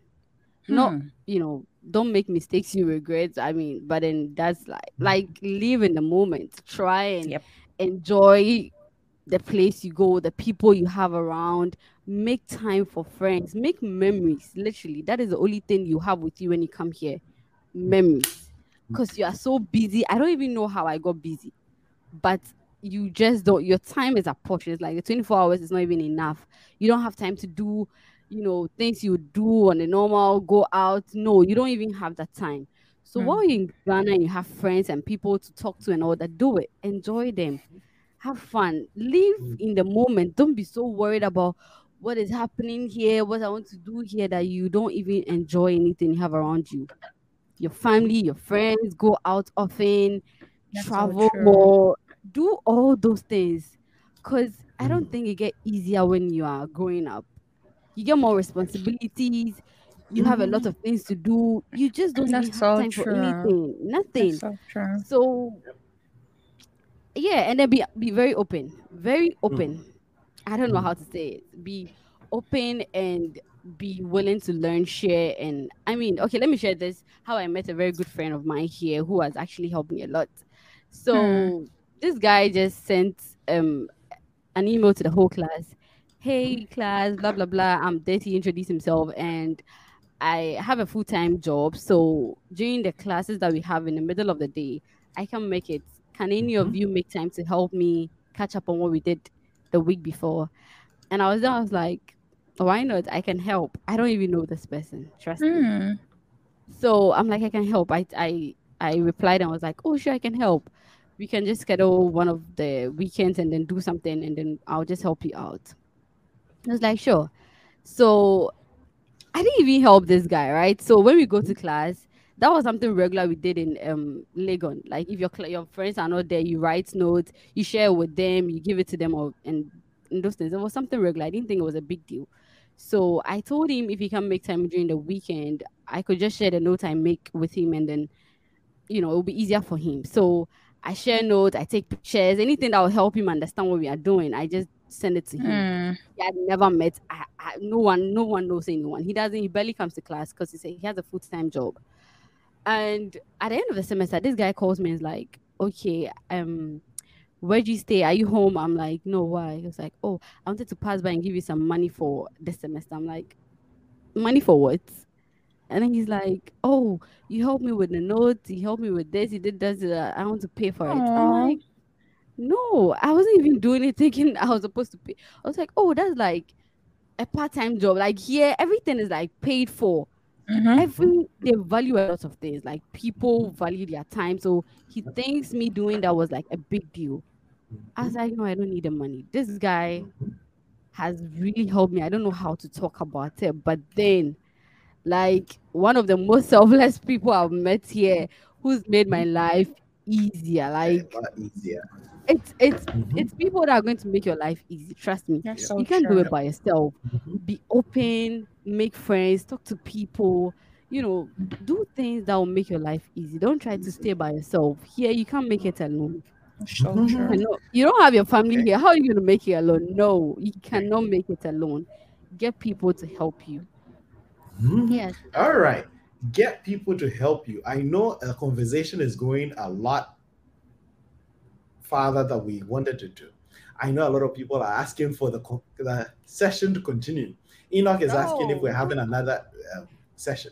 Speaker 3: not
Speaker 2: Hmm.
Speaker 3: you know don't make mistakes you regret i mean but then that's like like live in the moment try and
Speaker 2: Yep.
Speaker 3: enjoy the place you go the people you have around. Make time for friends. Make memories literally. That is the only thing you have with you when you come here. Memories. Because you are so busy. I don't even know how i got busy but you just don't your time is a portion it's like the 24 hours is not even enough. You don't have time to do you know things you do on a normal go out. No you don't even have that time. So
Speaker 2: Hmm.
Speaker 3: while you're in ghana and you have friends and people to talk to and all that do it. Enjoy them have fun. Live
Speaker 1: Mm.
Speaker 3: in the moment. Don't be so worried about what is happening here what i want to do here that you don't even enjoy anything you have around you. Your family your friends go out often
Speaker 2: That's
Speaker 3: travel
Speaker 2: true.
Speaker 3: more. Do all those things. Because i don't
Speaker 1: Mm.
Speaker 3: think it get easier when you are growing up. You get more responsibilities. You have a lot of things to do. You just don't
Speaker 2: That's
Speaker 3: have
Speaker 2: so
Speaker 3: time for anything. Nothing.
Speaker 2: That's so true.
Speaker 3: so yeah and then be be very open. Very open. I don't know
Speaker 1: Mm.
Speaker 3: how to say it. Be open and be willing to learn share and i mean okay let me share this how i met a very good friend of mine here who has actually helped me a lot. So this guy just sent um an email to the whole class. Hey class blah blah blah. I'm dirty. he introduced himself and i have a full-time job. So during the classes that we have in the middle of the day i can make it can any of you make time to help me catch up on what we did the week before and i was there i was like why not i can help i don't even know this person trust me
Speaker 2: Hmm.
Speaker 3: so I'm like, I can help. I I I replied and was like, oh sure, I can help. We can just schedule one of the weekends and then do something, and then I'll just help you out. I was like, sure. So I didn't even help this guy, right? So when we go to class, that was something regular we did in um Legon. Like if your your friends are not there, you write notes, you share with them, you give it to them, or and, and those things. It was something regular. I didn't think it was a big deal. So I told him if he can make time during the weekend, I could just share the notes I make with him, and then you know it'll be easier for him. So I share notes, I take pictures, anything that will help him understand what we are doing. I just send it to him.
Speaker 2: Mm.
Speaker 3: He had never met I, I, no one, no one knows anyone. He doesn't. He barely comes to class because he say he has a full time job. And at the end of the semester, this guy calls me and is like, "Okay, um, where'd you stay? Are you home?" I'm like, "No, why?" He was like, "Oh, I wanted to pass by and give you some money for this semester." I'm like, "Money for what?" And then he's like, "Oh, you helped me with the notes. You helped me with this. You did this. Uh, I want to pay for it." I'm like, "No, I wasn't even doing it thinking I was supposed to pay." I was like, "Oh, that's like a part-time job. Like here, everything is like paid for.
Speaker 2: Mhm.
Speaker 3: Every they value a lot of things. Like people value their time. So he thinks me doing that was like a big deal. I was like, no, I don't need the money. This guy has really helped me. I don't know how to talk about it, but then, like one of the most selfless people I've met here, who's made my life easier. Like
Speaker 1: easier.
Speaker 3: It's it's
Speaker 1: Mhm.
Speaker 3: it's people that are going to make your life easy. Trust me.
Speaker 2: That's so
Speaker 3: you can't do it by yourself.
Speaker 1: Mhm.
Speaker 3: Be open, make friends, talk to people. You know, do things that will make your life easy. Don't try to stay by yourself. Here, you can't make it alone.
Speaker 2: So
Speaker 1: Mhm.
Speaker 2: true.
Speaker 3: You don't have your family
Speaker 4: Okay.
Speaker 3: here. How are you going to make it alone? No, you cannot make it alone. Get people to help you. Yes.
Speaker 1: All right. Get people to help you. I know a conversation is going a lot farther that we wanted to do. I know a lot of people are asking for the, the session to continue. Enoch is asking if we're having another um, session.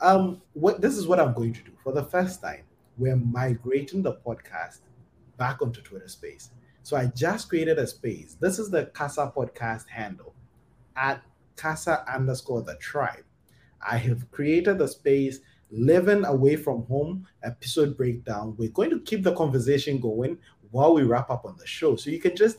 Speaker 1: Um, what this is what I'm going to do for the first time. We're migrating the podcast back onto Twitter Space. So I just created a space. This is the Kasa Podcast handle at Kasa underscore the tribe. I have created the space living away from home episode breakdown. We're going to keep the conversation going while we wrap up on the show. So you can just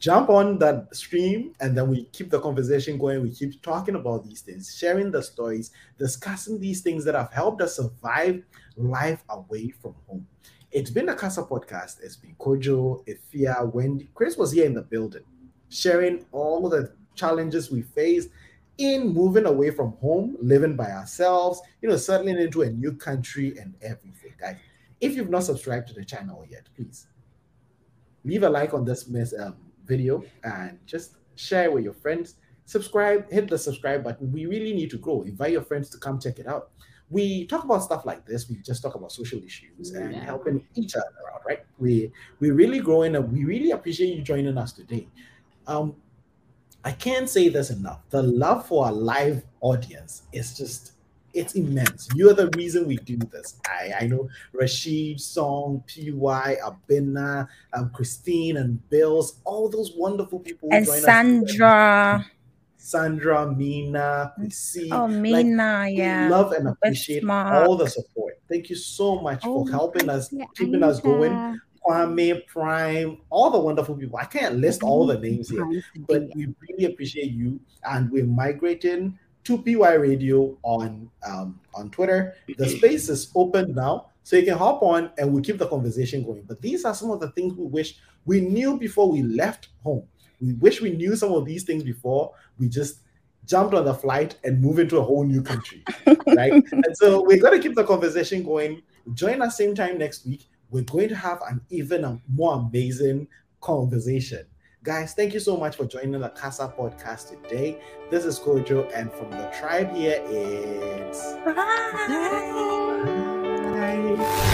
Speaker 1: jump on that stream and then we keep the conversation going. We keep talking about these things, sharing the stories, discussing these things that have helped us survive life away from home. It's been a Kasa podcast. It's been Kojo, Ifia, Wendy. Chris was here in the building, sharing all the challenges we faced in moving away from home, living by ourselves, you know, settling into a new country and everything. Guys, if you've not subscribed to the channel yet, please leave a like on this mess, um, video and just share with your friends. Subscribe, hit the subscribe button. We really need to grow. Invite your friends to come check it out. We talk about stuff like this. We just talk about social issues and
Speaker 3: Yeah.
Speaker 1: helping each other out, right? We we really growing and we really appreciate you joining us today. Um, I can't say this enough. The love for our live audience is just it's immense. You're the reason we do this. I, I know Rashid, Song, PY, Abina, um, Christine, and Bills, all those wonderful people
Speaker 2: And. Sandra.
Speaker 1: Sandra, Mina, we see.
Speaker 2: Oh,
Speaker 1: like,
Speaker 2: Mina.
Speaker 1: we
Speaker 2: Yeah.
Speaker 1: love and appreciate all the support. Thank you so much
Speaker 3: Oh,
Speaker 1: for helping us,
Speaker 3: yeah,
Speaker 1: keeping us going. Kwame, Prime, all the wonderful people. I can't list all the names here but we really appreciate you and we're migrating to PY Radio on um, on Twitter. The space is open now, so you can hop on and we keep the conversation going. But these are some of the things we wish we knew before we left home. We wish we knew some of these things before we just jumped on the flight and moved into a whole new country, right? and so we're going to keep the conversation going. Join us same time next week. We're going to have an even more amazing conversation. Guys, thank you so much for joining the Kasa podcast today. This is Kojo, and from the tribe here, it's
Speaker 2: Bye.
Speaker 1: Bye.